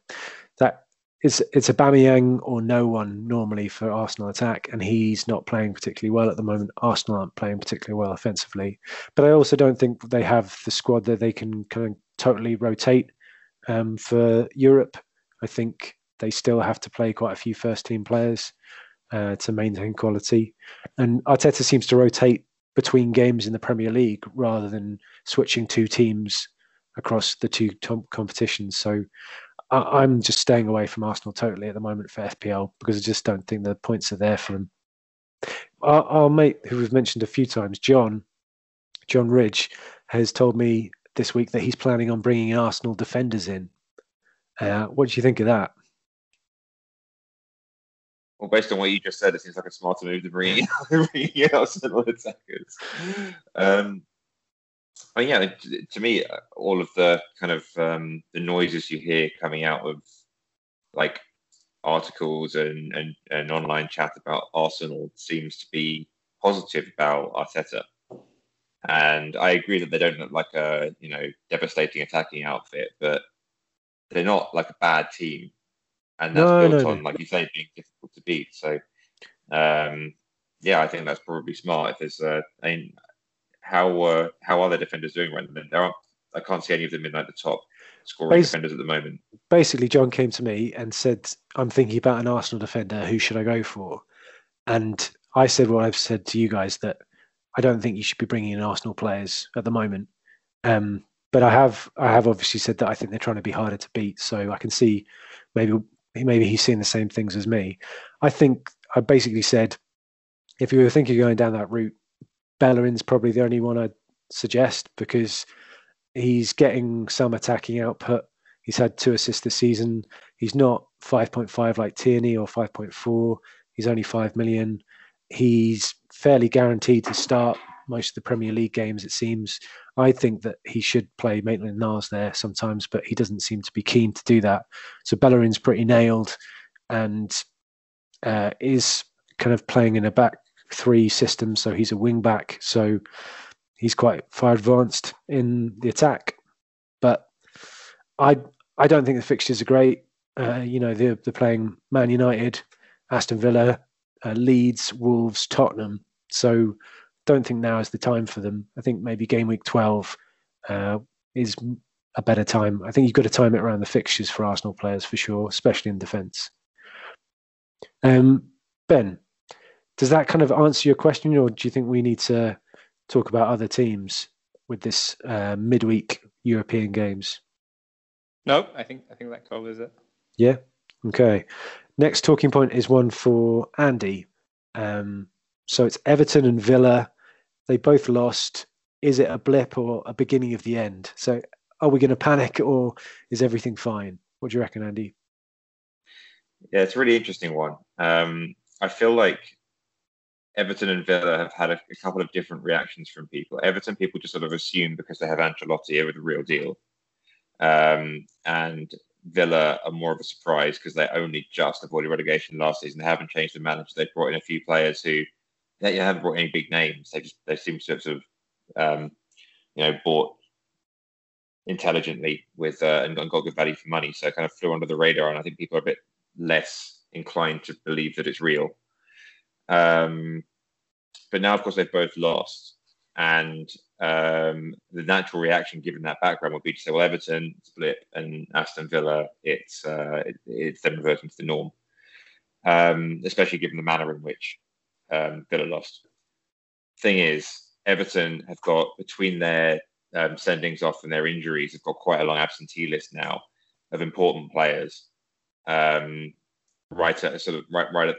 that it's it's Aubameyang or no one normally for Arsenal attack, and he's not playing particularly well at the moment. Arsenal aren't playing particularly well offensively, but I also don't think they have the squad that they can kind of totally rotate um, for Europe, I think they still have to play quite a few first team players uh, to maintain quality. And Arteta seems to rotate between games in the Premier League rather than switching two teams across the two top competitions. So I, am just staying away from Arsenal totally at the moment for FPL because I just don't think the points are there for them. Our, our mate, who we've mentioned a few times, John, John Ridge, has told me this week that he's planning on bringing Arsenal defenders in. Uh, what do you think of that? Well, based on what you just said, it seems like a smarter move to bring <laughs> in Arsenal attackers. <laughs> Um, I mean, yeah, to me, all of the kind of um, the noises you hear coming out of like articles and, and, and online chat about Arsenal seems to be positive about Arteta. And I agree that they don't look like a you know devastating attacking outfit, but they're not like a bad team, and that's no, built no, on no. like you say being difficult to beat. So um, yeah, I think that's probably smart. If there's uh, I mean, how uh, how are the defenders doing right now? There aren't I can't see any of them in like the top scoring Bas- defenders at the moment. Basically, John came to me and said, "I'm thinking about an Arsenal defender. Who should I go for?" And I said what I've said to you guys that I don't think you should be bringing in Arsenal players at the moment. Um, but I have I have obviously said that I think they're trying to be harder to beat. So I can see maybe maybe he's seeing the same things as me. I think I basically said if you were thinking of going down that route, Bellerin's probably the only one I'd suggest because he's getting some attacking output. He's had two assists this season. He's not 5.5 like Tierney or 5.4. He's only 5 million. He's fairly guaranteed to start most of the Premier League games, it seems. I think that he should play Maitland Niles there sometimes, but he doesn't seem to be keen to do that. So Bellerin's pretty nailed. And uh, is kind of playing in a back three system, so he's a wing back, so he's quite far advanced in the attack. But I I don't think the fixtures are great. Uh, you know, they're, they're playing Man United, Aston Villa, uh, Leeds, Wolves, Tottenham. So don't think now is the time for them. I think maybe game week 12 uh, is a better time. I think you've got to time it around the fixtures for Arsenal players for sure, especially in defence. Um, ben, does that kind of answer your question, or do you think we need to talk about other teams with this uh, midweek European games? No, I think I think that covers it. Yeah. Okay. Next talking point is one for Andy. Um, so it's Everton and Villa. They both lost. Is it a blip or a beginning of the end? So are we going to panic or is everything fine? What do you reckon, Andy? Yeah, it's a really interesting one. Um, I feel like Everton and Villa have had a, a, couple of different reactions from people. Everton people just sort of assume because they have Ancelotti over the real deal. Um, and Villa are more of a surprise because they only just avoided relegation last season. They haven't changed the manager. They've brought in a few players who they haven't brought any big names. They just they seem to have sort of um, you know bought intelligently with uh, and got good value for money. So kind of flew under the radar, and I think people are a bit less inclined to believe that it's real. Um, but now, of course, they've both lost, and um, the natural reaction, given that background, would be to say, "Well, Everton split, and Aston Villa, it's uh, it, it's then reverting to the norm." Um, especially given the manner in which um, Villa lost. Thing is, Everton have got between their um, sendings off and their injuries, have got quite a long absentee list now of important players. Um, right at sort of right right at,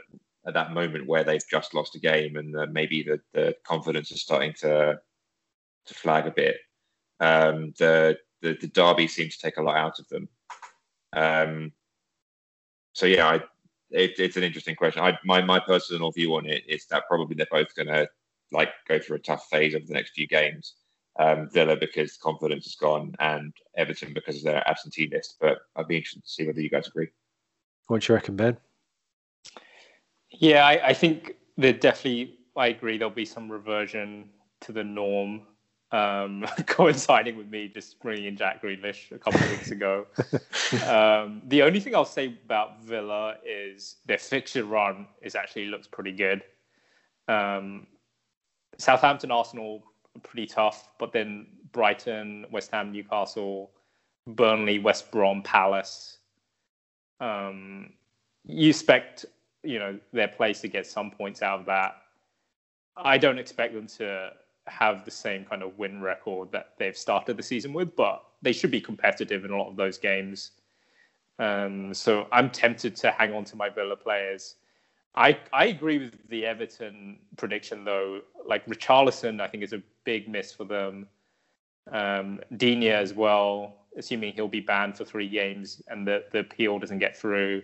at, that moment where they've just lost a game and uh, maybe the, the confidence is starting to to flag a bit. Um, the, the, the derby seems to take a lot out of them. Um, so yeah, I, it, it's an interesting question. I, my my personal view on it is that probably they're both going to like go through a tough phase over the next few games. Um, Villa because confidence is gone, and Everton because of their absentee list. But I'd be interested to see whether you guys agree. What do you reckon, Ben? Yeah, I, I think there definitely. I agree. There'll be some reversion to the norm um, <laughs> coinciding with me just bringing in Jack Grealish a couple of weeks ago. <laughs> um, the only thing I'll say about Villa is their fixture run is actually looks pretty good. Um, Southampton, Arsenal, pretty tough, but then Brighton, West Ham, Newcastle, Burnley, West Brom, Palace. Um, you expect you know their place to get some points out of that. I don't expect them to have the same kind of win record that they've started the season with, but they should be competitive in a lot of those games. Um, so I'm tempted to hang on to my Villa players. I I agree with the Everton prediction though. Like Richarlison, I think is a big miss for them. Um, Digne as well, assuming he'll be banned for three games and the the appeal doesn't get through.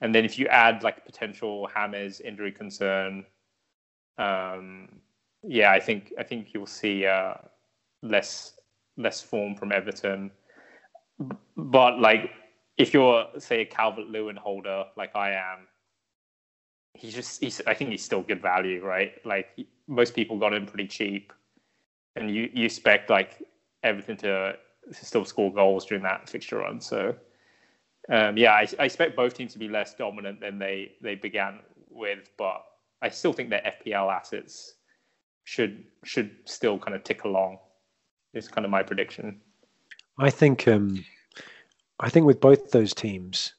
And then if you add like potential Hammers injury concern, um, yeah, I think I think you'll see uh, less less form from Everton. But like, if you're say a Calvert Lewin holder like I am, he's just he's I think he's still good value, right? Like most people got him pretty cheap, and you you expect like Everton to, to still score goals during that fixture run. So um, yeah, I, I expect both teams to be less dominant than they they began with, but I still think their FPL assets should should still kind of tick along. Is kind of my prediction. I think um, I think with both those teams,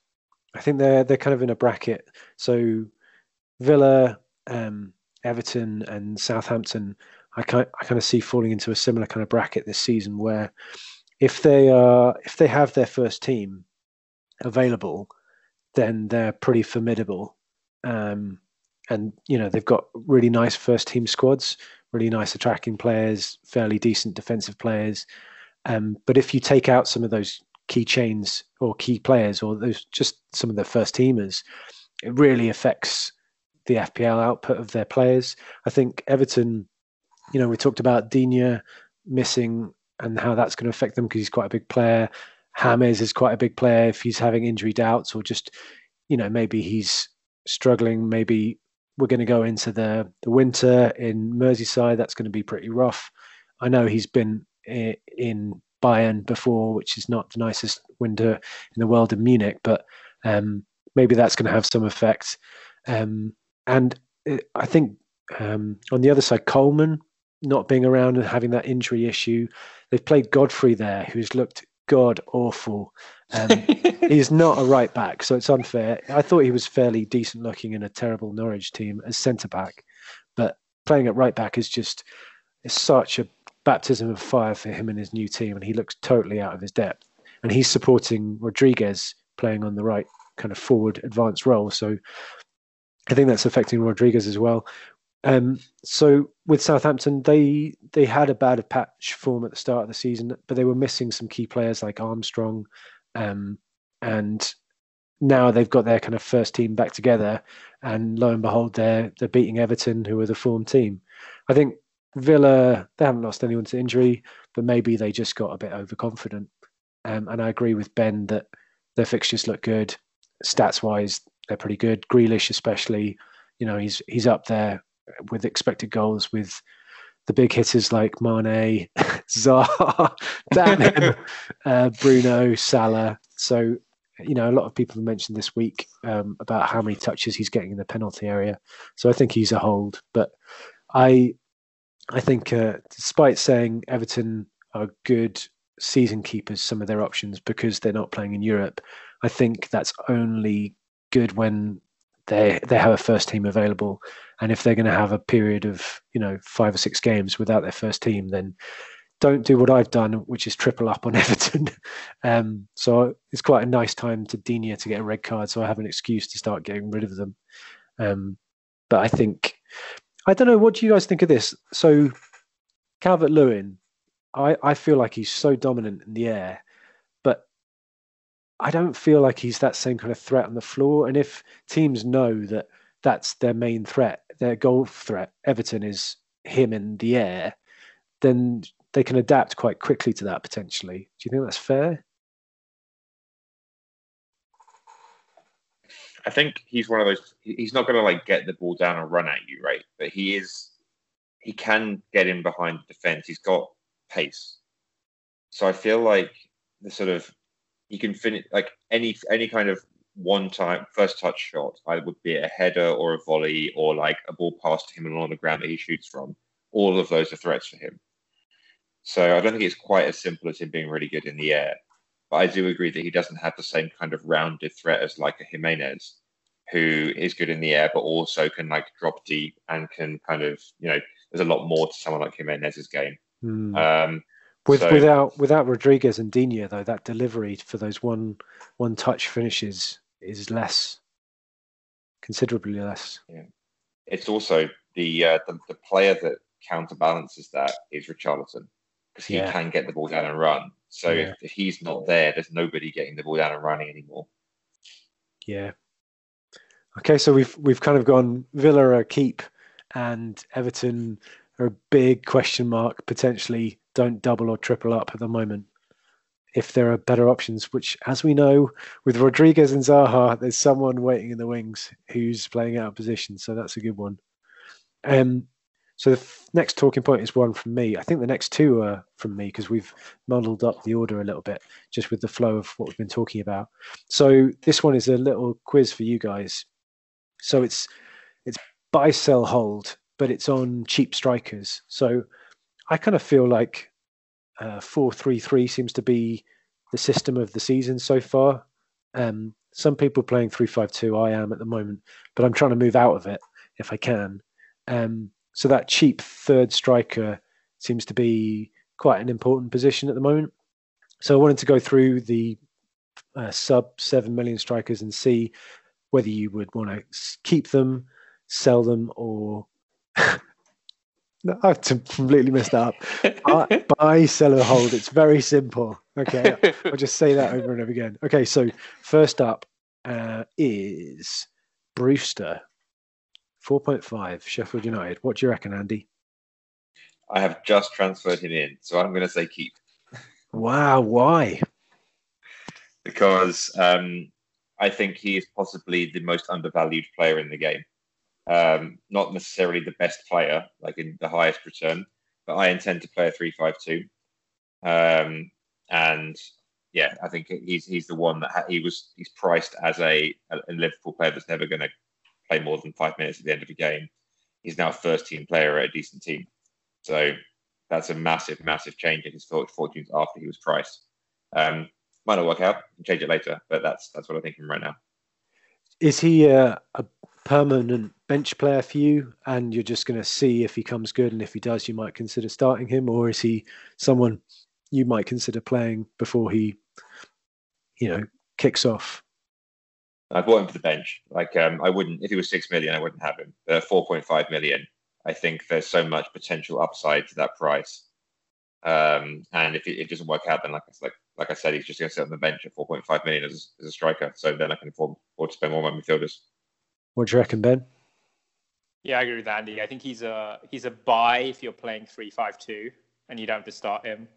I think they're they're kind of in a bracket. So Villa, um, Everton, and Southampton, I kind I kind of see falling into a similar kind of bracket this season, where if they are if they have their first team available, then they're pretty formidable. Um, and you know they've got really nice first team squads, really nice attacking players, fairly decent defensive players. Um, but if you take out some of those key chains or key players, or those just some of the first teamers, it really affects the FPL output of their players. I think Everton, you know, we talked about Digne missing and how that's going to affect them because he's quite a big player. James is quite a big player if he's having injury doubts or just, you know, maybe he's struggling. Maybe we're going to go into the the winter in Merseyside. That's going to be pretty rough. I know he's been in Bayern before, which is not the nicest winter in the world in Munich, but um, maybe that's going to have some effect. Um, and I think um, on the other side, Coleman not being around and having that injury issue, they've played Godfrey there, who's looked god awful. Um, <laughs> he's not a right back, so it's unfair. I thought he was fairly decent looking in a terrible Norwich team as centre back, but playing at right back is just it's such a baptism of fire for him and his new team, and he looks totally out of his depth. And he's supporting Rodriguez playing on the right kind of forward advanced role. So I think that's affecting Rodriguez as well. Um, so with Southampton, they they had a bad patch form at the start of the season, but they were missing some key players like Armstrong, um, and now they've got their kind of first team back together, and lo and behold, they're they're beating Everton, who are the form team. I think Villa they haven't lost anyone to injury, but maybe they just got a bit overconfident. Um, and I agree with Ben that their fixtures look good, stats wise, they're pretty good. Grealish especially, you know, he's he's up there with expected goals with the big hitters like Mane, <laughs> Zaha, Dan, <laughs> uh, Bruno, Salah. So, you know, a lot of people have mentioned this week um, about how many touches he's getting in the penalty area. So I think he's a hold. But I, I think, uh, despite saying Everton are good season keepers, some of their options because they're not playing in Europe, I think that's only good when they they have a first team available and if they're going to have a period of you know five or six games without their first team, then don't do what I've done, which is triple up on <laughs> Everton. um, so it's quite a nice time to Digne to get a red card, so I have an excuse to start getting rid of them. Um, but I think I don't know. What do you guys think of this? So Calvert Lewin, I I feel like he's so dominant in the air, I don't feel like he's that same kind of threat on the floor. And if teams know that that's their main threat, their goal threat, Everton is him in the air, then they can adapt quite quickly to that potentially. Do you think that's fair? I think he's one of those. He's not going to like get the ball down and run at you, right? But he is. He can get in behind the defense. He's got pace. So I feel like the sort of he can finish like any any kind of one time first touch shot, either would be a header or a volley or like a ball passed to him along the ground that he shoots from. All of those are threats for him. So I don't think it's quite as simple as him being really good in the air. But I do agree that he doesn't have the same kind of rounded threat as like a Jimenez, who is good in the air but also can like drop deep and can kind of you know there's a lot more to someone like Jimenez's game. Mm. Um, with, so, without without Rodriguez and Digne though, that delivery for those one one touch finishes is less, considerably less. Yeah. It's also the, uh, the, the player that counterbalances that is Richarlison because he yeah. can get the ball down and run. So yeah. if, if he's not there, there's nobody getting the ball down and running anymore. Yeah. Okay, so we've we've kind of gone Villa a keep and Everton are a big question mark. Potentially don't double or triple up at the moment if there are better options, which, as we know, with Rodriguez and Zaha, there's someone waiting in the wings who's playing out of position. So that's a good one. Um, so the f- next talking point is one from me. I think the next two are from me because we've muddled up the order a little bit just with the flow of what we've been talking about. So this one is a little quiz for you guys. So it's it's buy, sell, hold, but it's on cheap strikers. So I kind of feel like uh, four three three seems to be the system of the season so far. Um, some people playing three five two. I am at the moment, but I'm trying to move out of it if I can. Um, so that cheap third striker seems to be quite an important position at the moment. So I wanted to go through the uh, sub seven million strikers and see whether you would want to keep them, sell them, or <laughs> I've completely messed that up. buy, <laughs> buy, sell, or hold. It's very simple. Okay, I'll just say that over and over again. Okay, so first up uh, is Brewster, four point five, Sheffield United. What do you reckon, Andy? I have just transferred him in, so I'm going to say keep. Wow, why? Because um, I think he is possibly the most undervalued player in the game. Um, not necessarily the best player, like in the highest return, but I intend to play a three-five-two, um, and yeah, I think he's he's the one that ha- he was he's priced as a, a Liverpool player that's never going to play more than five minutes at the end of a game. He's now a first-team player at a decent team, so that's a massive, massive change in his fortunes after he was priced. Um, might not work out. Change it later, but that's that's what I'm thinking right now. Is he a permanent bench player for you, and you're just going to see if he comes good, and if he does, you might consider starting him, or is he someone you might consider playing before he, you know, kicks off? I bought him for the bench. Like um, I wouldn't if he was six million, I wouldn't have him. Uh, Four point five million. I think there's so much potential upside to that price. Um, and if it, it, doesn't work out, then like like like I said, he's just going to sit on the bench at 4.5 million as, as a striker. So then I can afford, to spend more on midfielders. What do you reckon, Ben? Yeah, I agree with Andy. I think he's a he's a buy if you're playing three five two and you don't have to start him.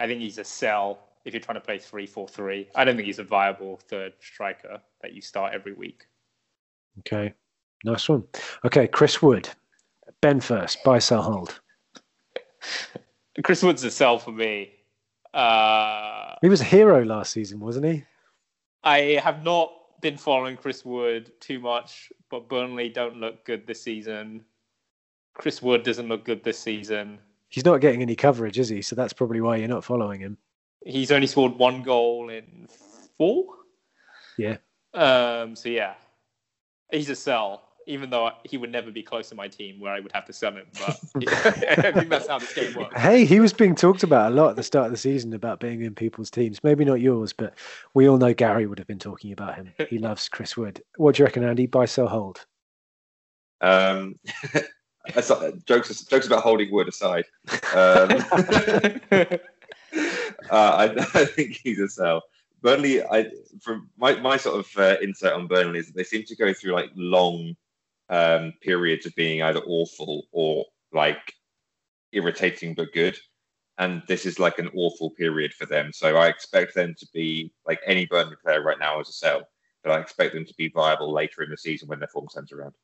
I think he's a sell if you're trying to play three four three. I don't think he's a viable third striker that you start every week. Okay, nice one. Okay, Chris Wood, Ben first. Buy, sell, hold. <laughs> Chris Wood's a sell for me. Uh, he was a hero last season, wasn't he? I have not been following Chris Wood too much, but Burnley don't look good this season. Chris Wood doesn't look good this season. He's not getting any coverage, is he? So that's probably why you're not following him. He's only scored one goal in four. Yeah. Um. So yeah, he's a sell even though he would never be close to my team where I would have to sell him. But <laughs> <laughs> I think that's how this game works. Hey, he was being talked about a lot at the start of the season about being in people's teams. Maybe not yours, but we all know Gary would have been talking about him. <laughs> He loves Chris Wood. What do you reckon, Andy? Buy, sell, hold. Um, jokes jokes about holding Wood aside. Um, uh, I, I think he's a sell. Burnley, I from my, my sort of uh, insight on Burnley is that they seem to go through like long um, periods of being either awful or like irritating but good. And this is like an awful period for them. So I expect them to be like any Burnley player right now as a sell, but I expect them to be viable later in the season when their form turns around.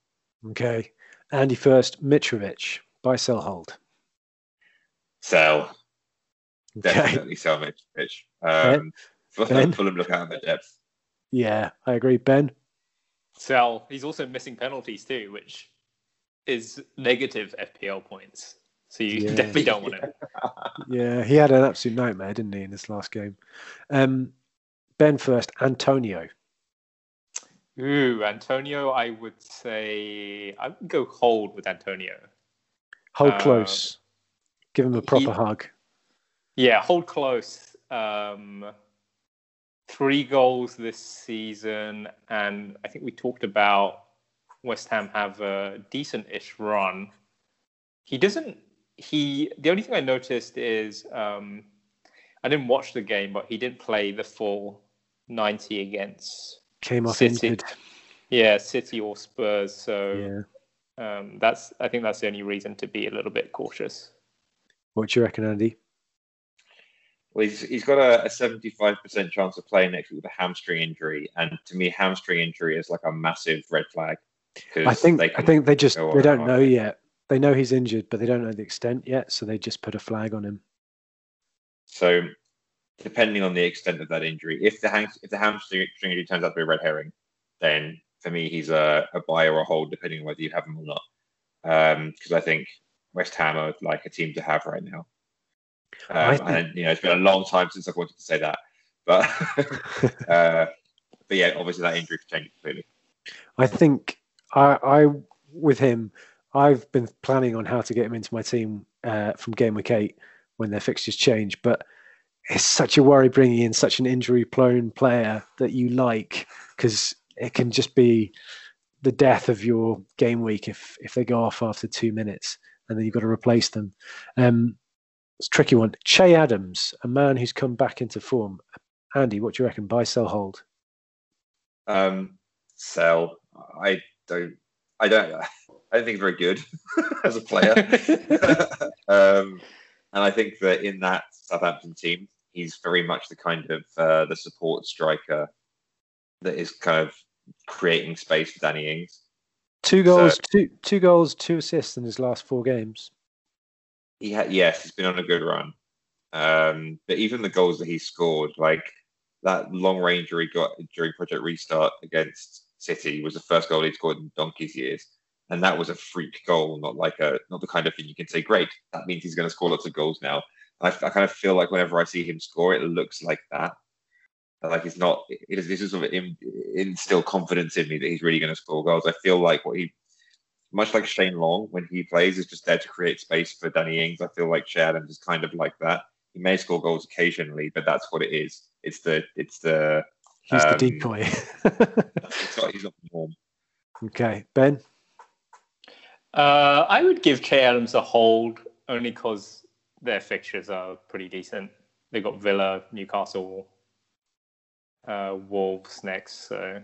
Okay. Andy first, Mitrovic, buy, sell, hold. Sell. Okay. Definitely sell Mitrovic. Um, ben? Fulham look out of their depth. Yeah, I agree. Ben? Sell. He's also missing penalties too, which is negative FPL points. So you yeah. definitely don't want him. <laughs> yeah, he had an absolute nightmare, didn't he, in this last game? Um, ben first, Antonio. Ooh, Antonio, I would say I would go hold with Antonio. Hold uh, close. Give him a proper he, hug. Yeah, hold close. Um, three goals this season, and I think we talked about West Ham have a decent-ish run. He doesn't. He the only thing I noticed is um, I didn't watch the game, but he didn't play the full ninety against came off City. injured. Yeah, City or Spurs. So yeah. um, that's I think that's the only reason to be a little bit cautious. What do you reckon, Andy? Well, he's, he's got a, a 75% chance of playing next week with a hamstring injury. And to me, hamstring injury is like a massive red flag. I think I think they just they don't know yet. They know he's injured, but they don't know the extent yet, so they just put a flag on him. So, depending on the extent of that injury, if the ham, if the hamstring injury turns out to be a red herring, then for me he's a, a buy or a hold, depending on whether you have him or not. Because um, I think West Ham are like a team to have right now. Um, think... And you know, it's been a long time since I've wanted to say that, but <laughs> uh, but yeah, obviously that injury could change completely. I think I, I with him, I've been planning on how to get him into my team uh, from game week eight when their fixtures change, but it's such a worry bringing in such an injury-prone player that you like because it can just be the death of your game week if if they go off after two minutes and then you've got to replace them. Um, it's a tricky one. Che Adams, a man who's come back into form. Andy, what do you reckon? Buy, sell, hold. Um, sell. I don't. I don't. I don't think he's very good <laughs> as a player. <laughs> um, and I think that in that Southampton team, he's very much the kind of uh, the support striker that is kind of creating space for Danny Ings. Two goals, so, two two goals, two assists in his last four games. He had yes, he's been on a good run. Um, but even the goals that he scored, like that long range he got during Project Restart against City, was the first goal he scored in Donkey's years, and that was a freak goal, not like a not the kind of thing you can say, great, that means he's going to score lots of goals now. I, I kind of feel like whenever I see him score, it looks like that. Like he's not. It is, this is sort of in, instill confidence in me that he's really going to score goals. I feel like what he, much like Shane Long, when he plays, is just there to create space for Danny Ings. I feel like Che is kind of like that. He may score goals occasionally, but that's what it is. It's the it's the he's um, the decoy. he's, not, he's not the norm. Okay, Ben. Uh, I would give Che Adams a hold only because their fixtures are pretty decent. They've got Villa, Newcastle, uh, Wolves next. So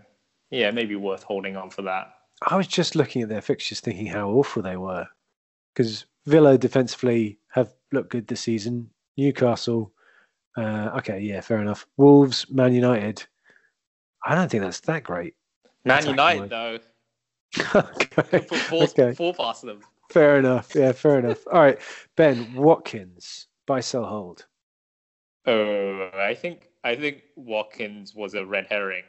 yeah, maybe worth holding on for that. I was just looking at their fixtures, thinking how awful they were, because Villa defensively have looked good this season. Newcastle, uh, okay, yeah, fair enough. Wolves, Man United. I don't think that's that great. Man United, though. <laughs> okay. Four, okay. four past them. Fair enough. Yeah, fair enough. All right, Ben Watkins, buy, sell, hold. Oh, I think I think Watkins was a red herring.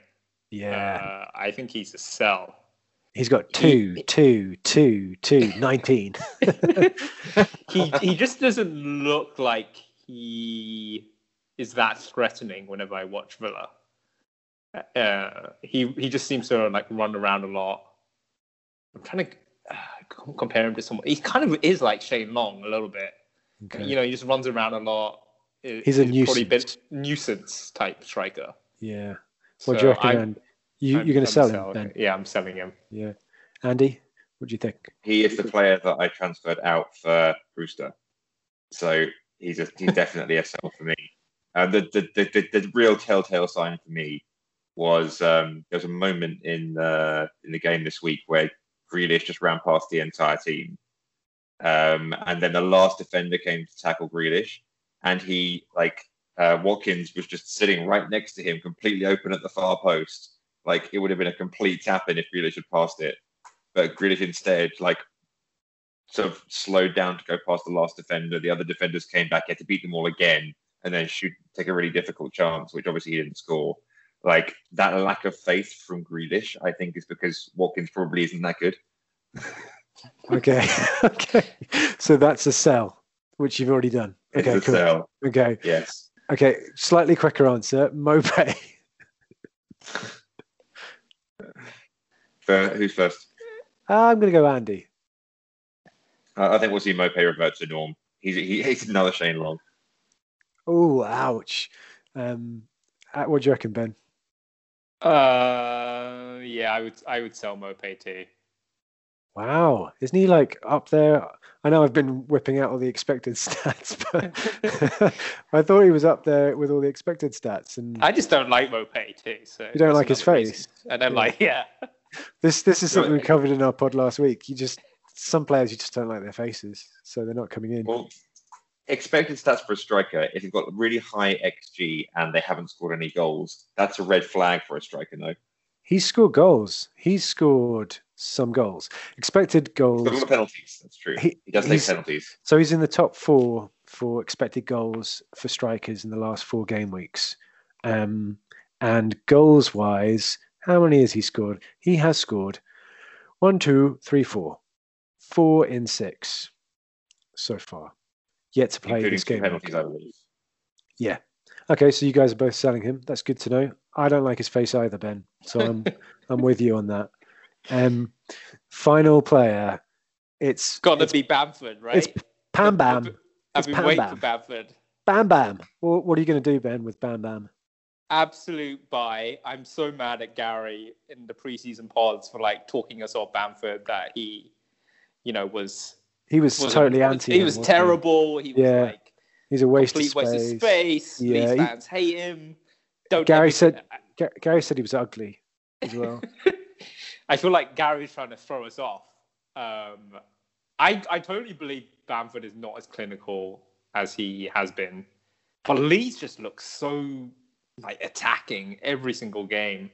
Yeah. Uh, I think he's a sell. He's got two, he, two, two, two, <laughs> 19. he he just doesn't look like he is that threatening whenever I watch Villa. Uh, he he just seems to like run around a lot. I'm trying to uh, compare him to someone. He kind of is like Shane Long a little bit. Okay. You know, he just runs around a lot. He's a nuisance. Probably a bit nuisance type striker. Yeah. What so do you reckon? You, are going to sell him then? Yeah, I'm selling him. Yeah. Andy, what do you think? He is the player that I transferred out for Brewster. So he's a, he's <laughs> definitely a sell for me. And the, the, the, the, the real telltale sign for me was um, there was a moment in the in the game this week where Grealish just ran past the entire team, um, and then the last defender came to tackle Grealish, and he like uh, Watkins was just sitting right next to him, completely open at the far post. Like it would have been a complete tap in if Grealish had passed it, but Grealish instead like sort of slowed down to go past the last defender. The other defenders came back, had to beat them all again, and then shoot take a really difficult chance, which obviously he didn't score. Like that lack of faith from Grealish, I think, is because Watkins probably isn't that good. <laughs> okay, <laughs> okay. So that's a sell, which you've already done. Okay, it's cool. Sell. Okay. Yes. Okay, slightly quicker answer. <laughs> Maupay. who's first? Uh, I'm going to go Andy. I think we'll see Maupay revert to norm. He's he, he's another Shane Long. Oh, ouch. Um, uh, what do you reckon, Ben? Uh, yeah, I would I would sell Maupay too. Wow, isn't he like up there? I know I've been whipping out all the expected <laughs> stats, but <laughs> I thought he was up there with all the expected stats. And I just don't like Maupay too. So you don't like his face. Reason. I don't yeah. like yeah. This this is something we covered in our pod last week. You just some players you just don't like their faces, so they're not coming in. Well, expected stats for a striker, if you've got really high XG and they haven't scored any goals, that's a red flag for a striker, no? He's scored goals. He's scored some goals. Expected goals. Penalties. That's true. He, he does take penalties. So he's in the top four for expected goals for strikers in the last four game weeks. Um, and goals wise, how many has he scored? He has scored one, two, three, four. Four in six so far. Yet to play Including this game. Penalties, I believe. Yeah. Okay, so you guys are both selling him. That's good to know. I don't like his face either, Ben. So I'm <laughs> I'm with you on that. Um, final player. It's got to it's, be Bamford, right? It's Pam Bam. I've been waiting Bam. for Bamford. Bam Bam. What, what are you going to do, Ben, with Bam Bam? Absolute buy. I'm so mad at Gary in the preseason pods for like talking us off Bamford that he, you know, was he was, was totally anti. He was terrible. He, he was yeah. like he's a waste of space. Waste of space. Yeah, Leeds he, fans hate him. Don't Gary said Gary said he was ugly as well. <laughs> I feel like Gary's trying to throw us off. Um, I I totally believe Bamford is not as clinical as he has been, but Leeds just looks so like attacking every single game.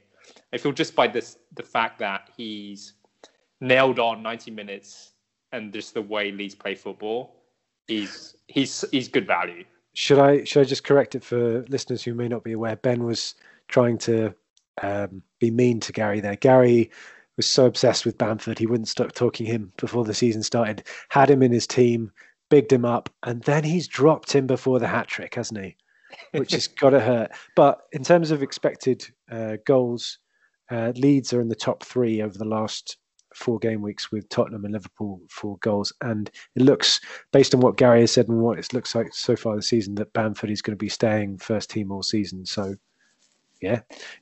I feel just by this the fact that he's nailed on 90 minutes and just the way Leeds play football, he's he's he's good value. Should I should I just correct it for listeners who may not be aware? Ben was trying to um, be mean to Gary there. Gary was so obsessed with Bamford, he wouldn't stop talking him before the season started. Had him in his team, bigged him up, and then he's dropped him before the hat trick, hasn't he? Which has got to hurt. But in terms of expected uh, goals, uh, Leeds are in the top three over the last four game weeks with Tottenham and Liverpool for goals. And it looks, based on what Gary has said and what it looks like so far this season, that Bamford is going to be staying first team all season. So, yeah.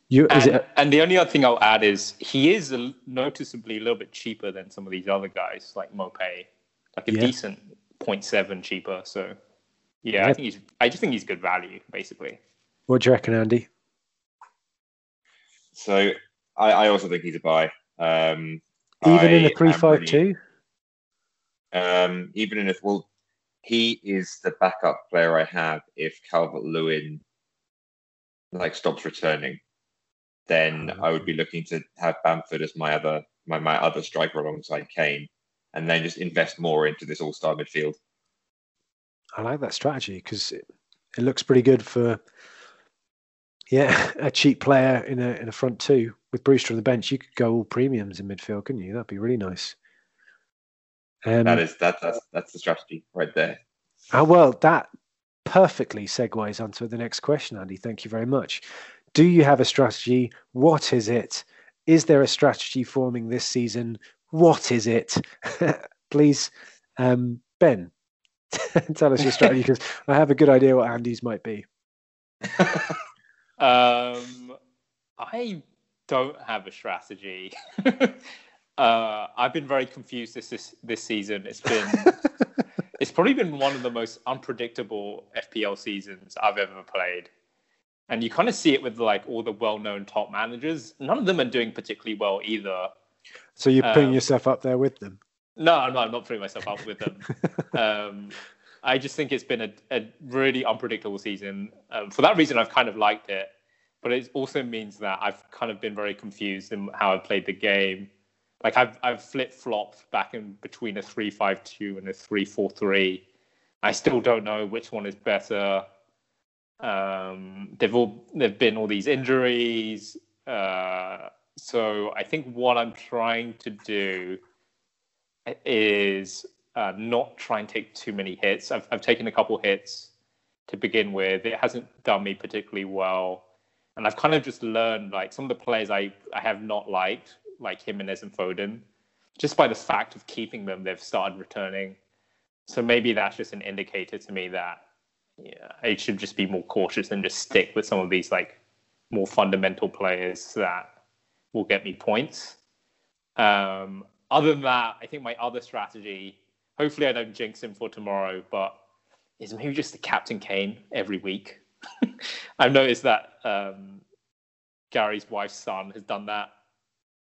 You, and, it, and, the only other thing I'll add is he is a, noticeably a little bit cheaper than some of these other guys like Maupay, like a yeah. decent 0.7 cheaper. So, yeah, yeah, I think he's. I just think he's good value, basically. What do you reckon, Andy? So, I, I also think he's a buy. Um, even I in a three-five-two. Um, even in a well, he is the backup player I have if Calvert Lewin like stops returning. Then I would be looking to have Bamford as my other my, my other striker alongside Kane, and then just invest more into this all-star midfield. I like that strategy because it, it looks pretty good for yeah <laughs> a cheap player in a in a front two with Brewster on the bench, you could go all premiums in midfield, couldn't you? That'd be really nice. Um, that is that, that's that's the strategy right there. Oh well, that perfectly segues onto the next question, Andy. Thank you very much. Do you have a strategy? What is it? Is there a strategy forming this season? What is it? <laughs> Please, um, Ben, <laughs> tell us your strategy because I have a good idea what Andy's might be. <laughs> um, I don't have a strategy. <laughs> uh, I've been very confused this this, this season. It's been it's probably been one of the most unpredictable FPL seasons I've ever played. And you kind of see it with like all the well-known top managers. None of them are doing particularly well either. So you're putting um, yourself up there with them? No, no, I'm not putting myself up with them. <laughs> um, I just think it's been a, a really unpredictable season. Um, for that reason, I've kind of liked it but it also means that I've kind of been very confused in how I've played the game. Like I've I've flip flopped back in between a three five two and a three four three. I still don't know which one is better. Um, they've all there've been all these injuries. Uh, so I think what I'm trying to do is uh, not try and take too many hits. I've I've taken a couple hits to begin with. It hasn't done me particularly well and I've kind of just learned like some of the players I, I have not liked, like Jimenez and Foden, just by the fact of keeping them, they've started returning. So maybe that's just an indicator to me that yeah, I should just be more cautious and just stick with some of these like more fundamental players that will get me points. Um, other than that, I think my other strategy, hopefully I don't jinx him for tomorrow, but is maybe just the captain Kane every week. <laughs> I've noticed that um, Gary's wife's son has done that,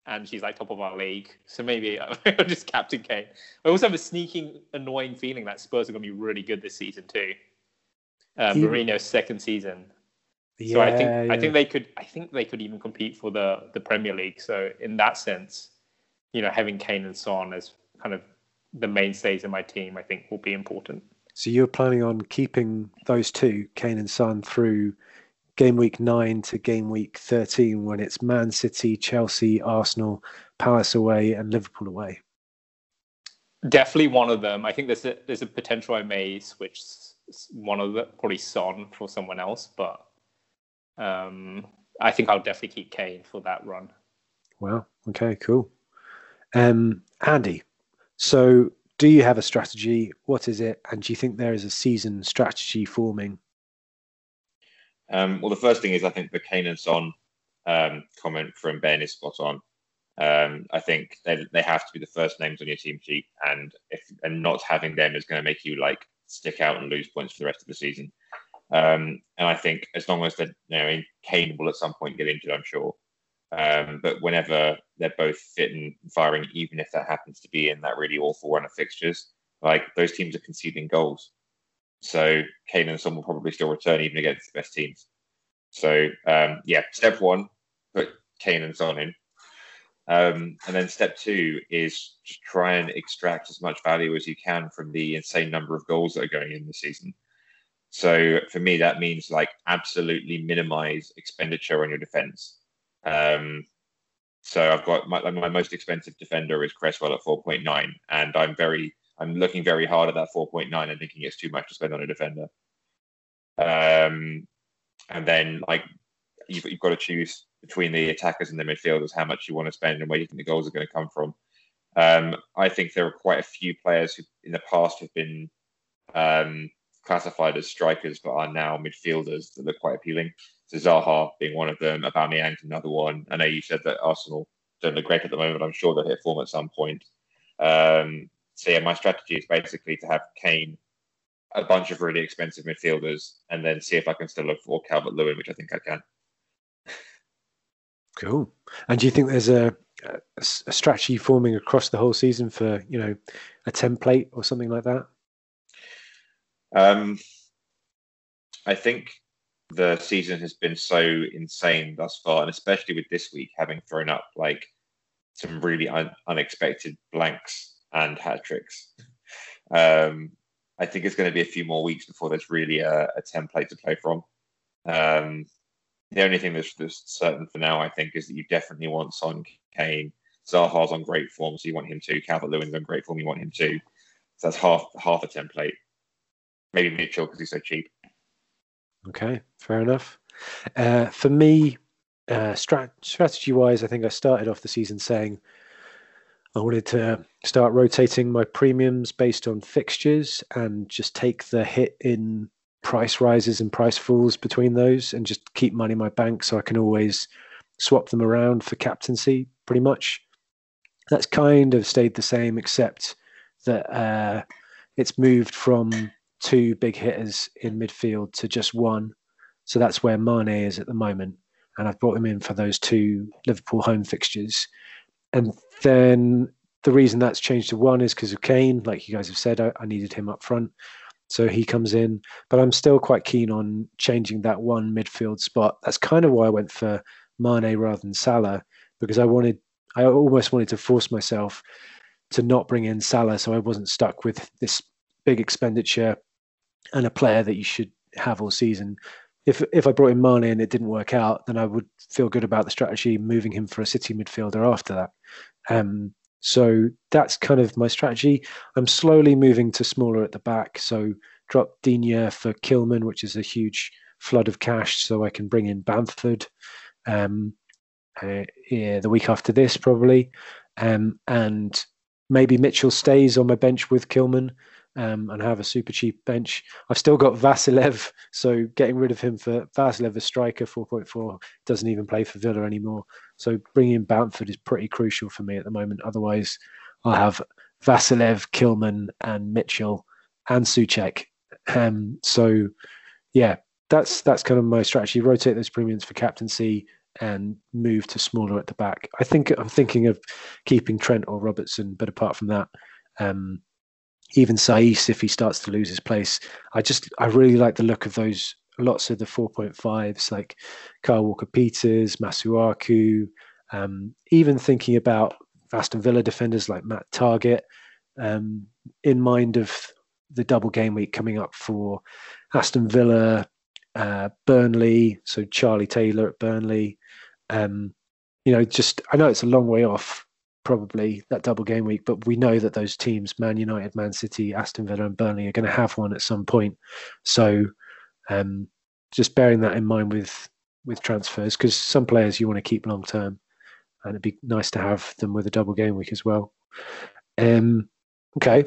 and she's like top of our league. So maybe <laughs> I'm just captain Kane. I also have a sneaking, annoying feeling that Spurs are going to be really good this season too. Uh, Mourinho's second season. Yeah, so I think yeah. I think they could I think they could even compete for the the Premier League. So in that sense, you know, having Kane and Son as kind of the mainstays in my team, I think will be important. So you're planning on keeping those two, Kane and Son, through game week nine to game week 13 when it's Man City, Chelsea, Arsenal, Palace away, and Liverpool away? Definitely one of them. I think there's a, there's a potential I may switch one of the probably Son for someone else, but um, I think I'll definitely keep Kane for that run. Well, okay, cool. Um, Andy, so do you have a strategy? What is it? And do you think there is a season strategy forming? Um, well, the first thing is I think the Son um, comment from Ben is spot on. Um, I think they, they have to be the first names on your team sheet, and if and not having them is going to make you like stick out and lose points for the rest of the season. Um, and I think as long as the you know Kane will at some point get injured, I'm sure. Um, but whenever they're both fit and firing, even if that happens to be in that really awful run of fixtures, like those teams are conceding goals. So Kane and Son will probably still return even against the best teams. So um, yeah, step one, put Kane and Son in. Um, and then step two is just try and extract as much value as you can from the insane number of goals that are going in this season. So for me, that means like absolutely minimize expenditure on your defense. Um, so I've got my, my most expensive defender is Cresswell at 4.9, and I'm very I'm looking very hard at that 4.9 and thinking it's too much to spend on a defender. Um, and then like you've, you've got to choose between the attackers and the midfielders how much you want to spend and where you think the goals are going to come from. Um, I think there are quite a few players who in the past have been um, classified as strikers but are now midfielders that look quite appealing. So Zaha being one of them, Aubameyang another one. I know you said that Arsenal don't look great at the moment. I'm sure they'll hit form at some point. Um, so yeah, my strategy is basically to have Kane, a bunch of really expensive midfielders, and then see if I can still afford Calvert Lewin, which I think I can. <laughs> Cool. And do you think there's a, a, strategy forming across the whole season for you know a template or something like that? Um, I think the season has been so insane thus far, and especially with this week having thrown up like some really un- unexpected blanks and hat tricks. Um, I think it's going to be a few more weeks before there's really a, a template to play from. Um, the only thing that's, that's, certain for now, I think, is that you definitely want Son Kane. Zaha's on great form, so you want him to. Calvert Lewin's on great form, you want him to. So that's half half a template. Maybe Mitchell because he's so cheap. Okay, fair enough. Uh, for me, uh, strat- strategy wise, I think I started off the season saying I wanted to start rotating my premiums based on fixtures and just take the hit in price rises and price falls between those and just keep money in my bank so I can always swap them around for captaincy pretty much. That's kind of stayed the same, except that uh, it's moved from two big hitters in midfield to just one. So that's where Mane is at the moment. And I've brought him in for those two Liverpool home fixtures. And then the reason that's changed to one is because of Kane. Like you guys have said, I, I, needed him up front. So he comes in. But I'm still quite keen on changing that one midfield spot. That's kind of why I went for Mane rather than Salah, because I wanted, I almost wanted to force myself to not bring in Salah so I wasn't stuck with this big expenditure and a player that you should have all season. If if I brought in Mane and it didn't work out, then I would feel good about the strategy moving him for a City midfielder after that. Um, so that's kind of my strategy. I'm slowly moving to smaller at the back. So drop Digne for Kilman, which is a huge flood of cash, so I can bring in Bamford um, uh, yeah, the week after this probably, um, and maybe Mitchell stays on my bench with Kilman um, and have a super cheap bench. I've still got Vassilev, so getting rid of him for Vassilev, a striker, 4.4, doesn't even play for Villa anymore. So bringing in Bamford is pretty crucial for me at the moment. Otherwise, I'll have Vassilev, Kilman, and Mitchell and Soucek. Um, so, yeah, that's that's kind of my strategy. Rotate those premiums for captaincy and move to smaller at the back. I think I'm thinking of keeping Trent or Robertson, but apart from that, um, even Saiss, if he starts to lose his place, I just I really like the look of those lots of the 4.5s like Kyle Walker Peters, Masuaku, um, even thinking about Aston Villa defenders like Matt Targett um, in mind of the double game week coming up for Aston Villa, uh, Burnley, so Charlie Taylor at Burnley. Um, you know, just I know it's a long way off, probably that double game week. But we know that those teams, Man United, Man City, Aston Villa, and Burnley, are going to have one at some point. So um, just bearing that in mind with with transfers, because some players you want to keep long term, and it'd be nice to have them with a double game week as well. Um, okay,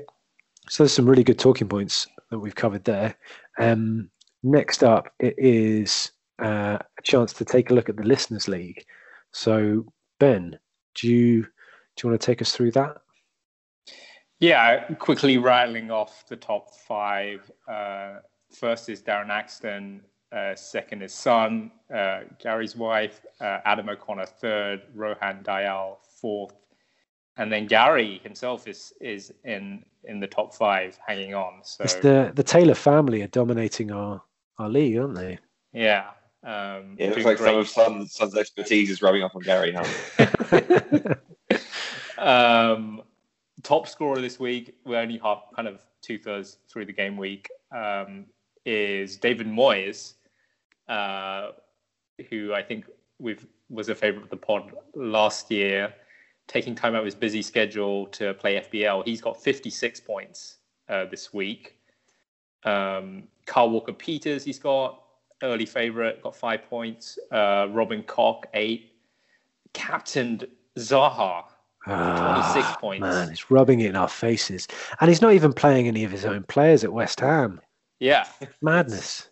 so there's some really good talking points that we've covered there. Um, next up, it is uh, a chance to take a look at the Listeners League. So, Ben, do you do you want to take us through that? Yeah, quickly rattling off the top five. Uh, first is Darren Axton. Uh, second is Son. Uh, Gary's wife. Uh, Adam O'Connor third. Rohan Dayal fourth. And then Gary himself is is in in the top five, hanging on. So it's the the Taylor family are dominating our our league, aren't they? Yeah, Um, Yeah, it looks doing like some of Son's, Son's expertise is rubbing off on Gary now. <laughs> <laughs> um, top scorer this week, we're only half, kind of two thirds through the game week, um, is David Moyes, uh, who I think we've was a favorite of the pod last year, taking time out of his busy schedule to play FPL. He's got 56 points uh, this week. Um, Carl Walker Peters, he's got early favorite, got five points. Uh, Robin Koch, eight. Captained Zaha, 26 Ah, points. Man, it's rubbing it in our faces. And he's not even playing any of his own players at West Ham. Yeah, Madness.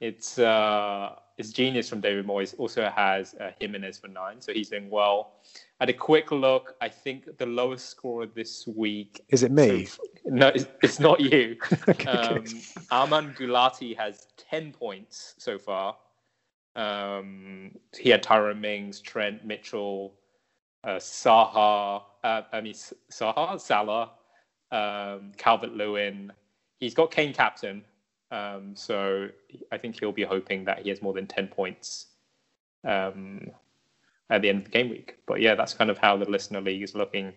it's uh, it's genius from David Moyes. Also has uh, Jimenez for nine, so he's doing well. At a quick look, I think the lowest scorer this week. Is it me? so- no, it's, it's not you. <laughs> Okay, Um. Arman Gulati has 10 points so far. Um, he had Tyrone Mings, Trent Mitchell, uh, Zaha, uh, I mean, Zaha, Salah, um, Calvert Lewin. He's got Kane captain. Um, so I think he'll be hoping that he has more than 10 points um, at the end of the game week. But yeah, that's kind of how the listener league is looking.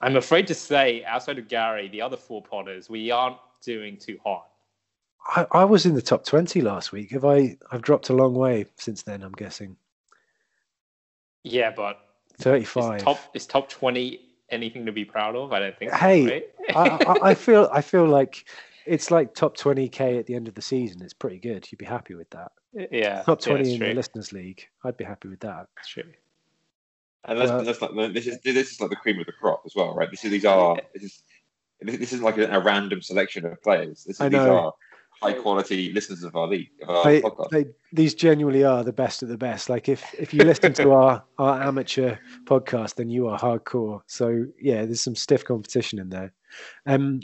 I'm afraid to say, outside of Gary, the other four potters, we aren't doing too hot. I, I was in the top 20 last week. Have I? I've dropped a long way since then, I'm guessing. Yeah, but 35. is top is top twenty anything to be proud of? I don't think. so, Hey, right? I, I, I <laughs> feel I feel like it's like top 20k at the end of the season. It's pretty good. You'd be happy with that. yeah, Top 20 it's in true. the listeners league. I'd be happy with that. It's true. And that's, Well- that's like this is this is like the cream of the crop as well, right? This is these are this is this isn't like a, a random selection of players. This is, I these know. High quality listeners of our league of our They, they, these genuinely are the best of the best. Like if if you listen to our <laughs> our amateur podcast, then you are hardcore. So yeah, there's some stiff competition in there. Um,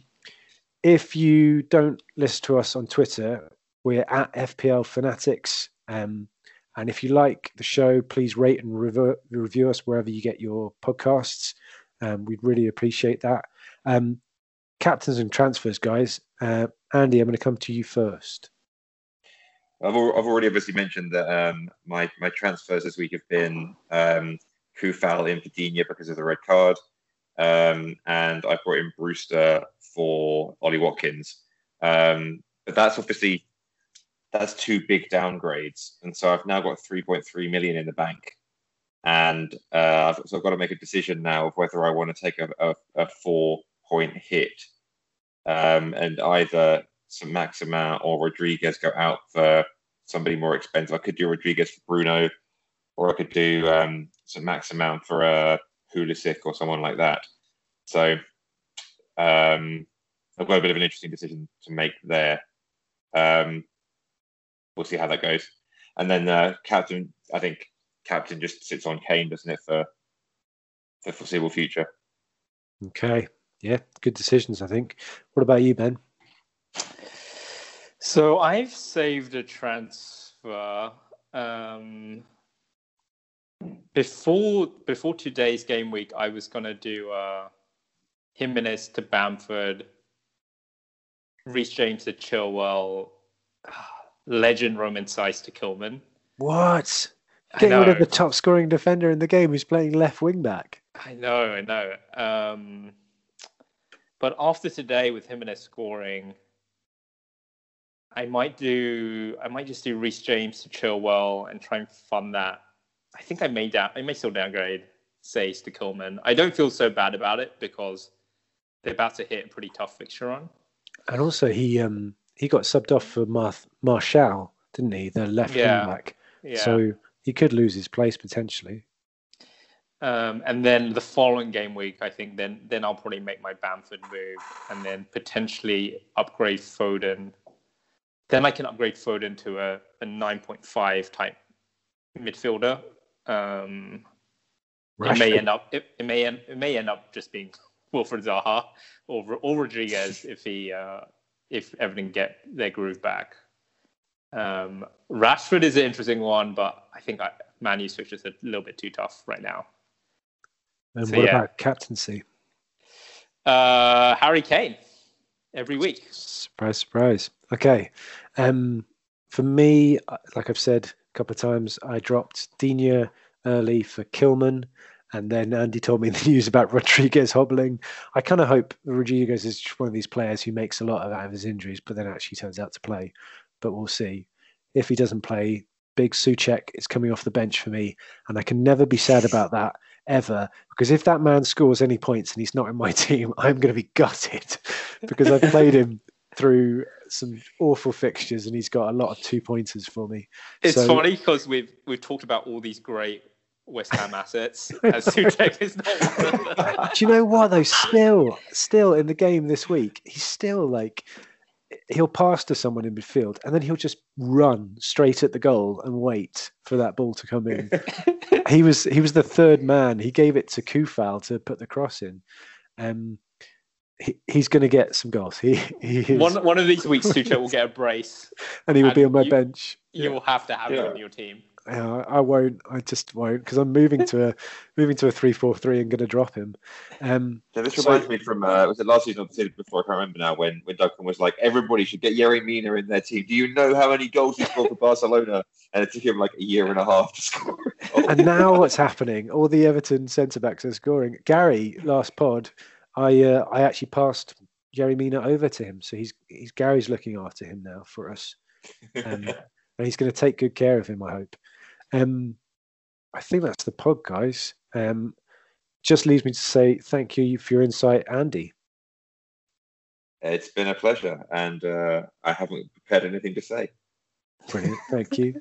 if you don't listen to us on Twitter, we're at FPL Fanatics. Um, and if you like the show, please rate and rever- review us wherever you get your podcasts. Um, we'd really appreciate that. Um, captains and transfers, guys. Uh, Andy, I'm going to come to you first. I've, al- I've already obviously mentioned that um, my my transfers this week have been um, Coufal in Padinha because of the red card, um, and I brought in Brewster for Ollie Watkins. Um, but that's obviously that's two big downgrades, and so I've now got 3.3 million in the bank, and uh, I've, so I've got to make a decision now of whether I want to take a, a, a four point hit, um, and either St. Maximin or Rodriguez go out for somebody more expensive. I could do Rodriguez for Bruno, or I could do um, St. Maximin for a Pulisic or someone like that. So um, I've got a bit of an interesting decision to make there. Um, we'll see how that goes. And then uh, captain, I think captain just sits on Kane, doesn't it, for the foreseeable future. Okay. Yeah, good decisions, I think. What about you, Ben? So I've saved a transfer. Um, before before today's game week, I was gonna do uh, Jimenez to Bamford, Reece James to Chilwell, <sighs> legend Romain Saiss to Kilman. What? Getting rid of the top scoring defender in the game who's playing left wing back. I know, I know. Um, but after today, with Jimenez scoring, I might do. I might just do Reece James to Chilwell and try and fund that. I think I may down. I may still downgrade Saiss to Coleman. I don't feel so bad about it because they're about to hit a pretty tough fixture on. And also, he um he got subbed off for Mar- Marçal, didn't he? The left Yeah. wing back. Yeah. So he could lose his place potentially. Um, and then the following game week, I think then then I'll probably make my Bamford move and then potentially upgrade Foden. Then I can upgrade Foden to a, a 9.5 type midfielder. Um, it may end up it, it may end, it may end up just being <laughs> Wilfred Zaha or or Rodriguez if he uh, if everything get their groove back. Um, Rashford is an interesting one, but I think I, Man U switch is a little bit too tough right now. And so what yeah. about captaincy? Uh, Harry Kane every week. Surprise, surprise. Okay. Um, for me, uh, like I've said a couple of times, I dropped Digne early for Kilman. And then Andy told me <laughs> the news about Rodriguez hobbling. I kind of hope Rodriguez is one of these players who makes a lot of out of his injuries, but then actually turns out to play. But we'll see. If he doesn't play, big Soucek is coming off the bench for me. And I can never be sad about that ever. Because if that man scores any points and he's not in my <laughs> team, I'm going to be gutted <laughs> because I've played him through some awful fixtures and he's got a lot of two pointers for me. It's so, funny because we've we've talked about all these great West Ham assets, as <laughs> is not Do you know what though? Still, still in the game this week, he's still like he'll pass to someone in midfield and then he'll just run straight at the goal and wait for that ball to come in. <laughs> he was he was the third man. He gave it to Coufal to put the cross in. Um, he, he's going to get some goals. He, he one one of these weeks, Soucek will get a <laughs> brace, and he will and be on my you, bench. You will have to have yeah. him in your team. Yeah, I won't. I just won't because I'm moving to a moving to a three four three and going to drop him. Um, yeah, this reminds me from uh, was it last season or the season before? I can't remember now. When when Duncan was like, everybody should get Yerry Mina in their team. Do you know how many goals he scored for Barcelona? And it took him like a year and a half to score. and now what's happening? All the Everton centre backs are scoring. Gary last pod, I uh, I actually passed Yerry Mina over to him, so he's he's Gary's looking after him now for us. Um, <laughs> and he's going to take good care of him, I hope. Um, I think that's the pod, guys. Um, just leaves me to say thank you for your insight, Andy. It's been a pleasure, and uh, I haven't prepared anything to say. Brilliant. Thank you.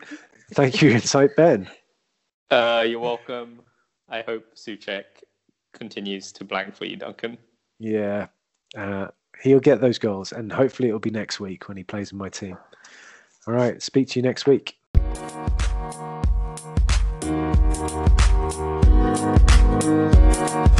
thank you, insight, Ben. Uh, you're welcome. I hope Soucek continues to blank for you, Duncan. Yeah, uh, he'll get those goals, and hopefully it'll be next week when he plays in my team. All right, speak to you next week. Música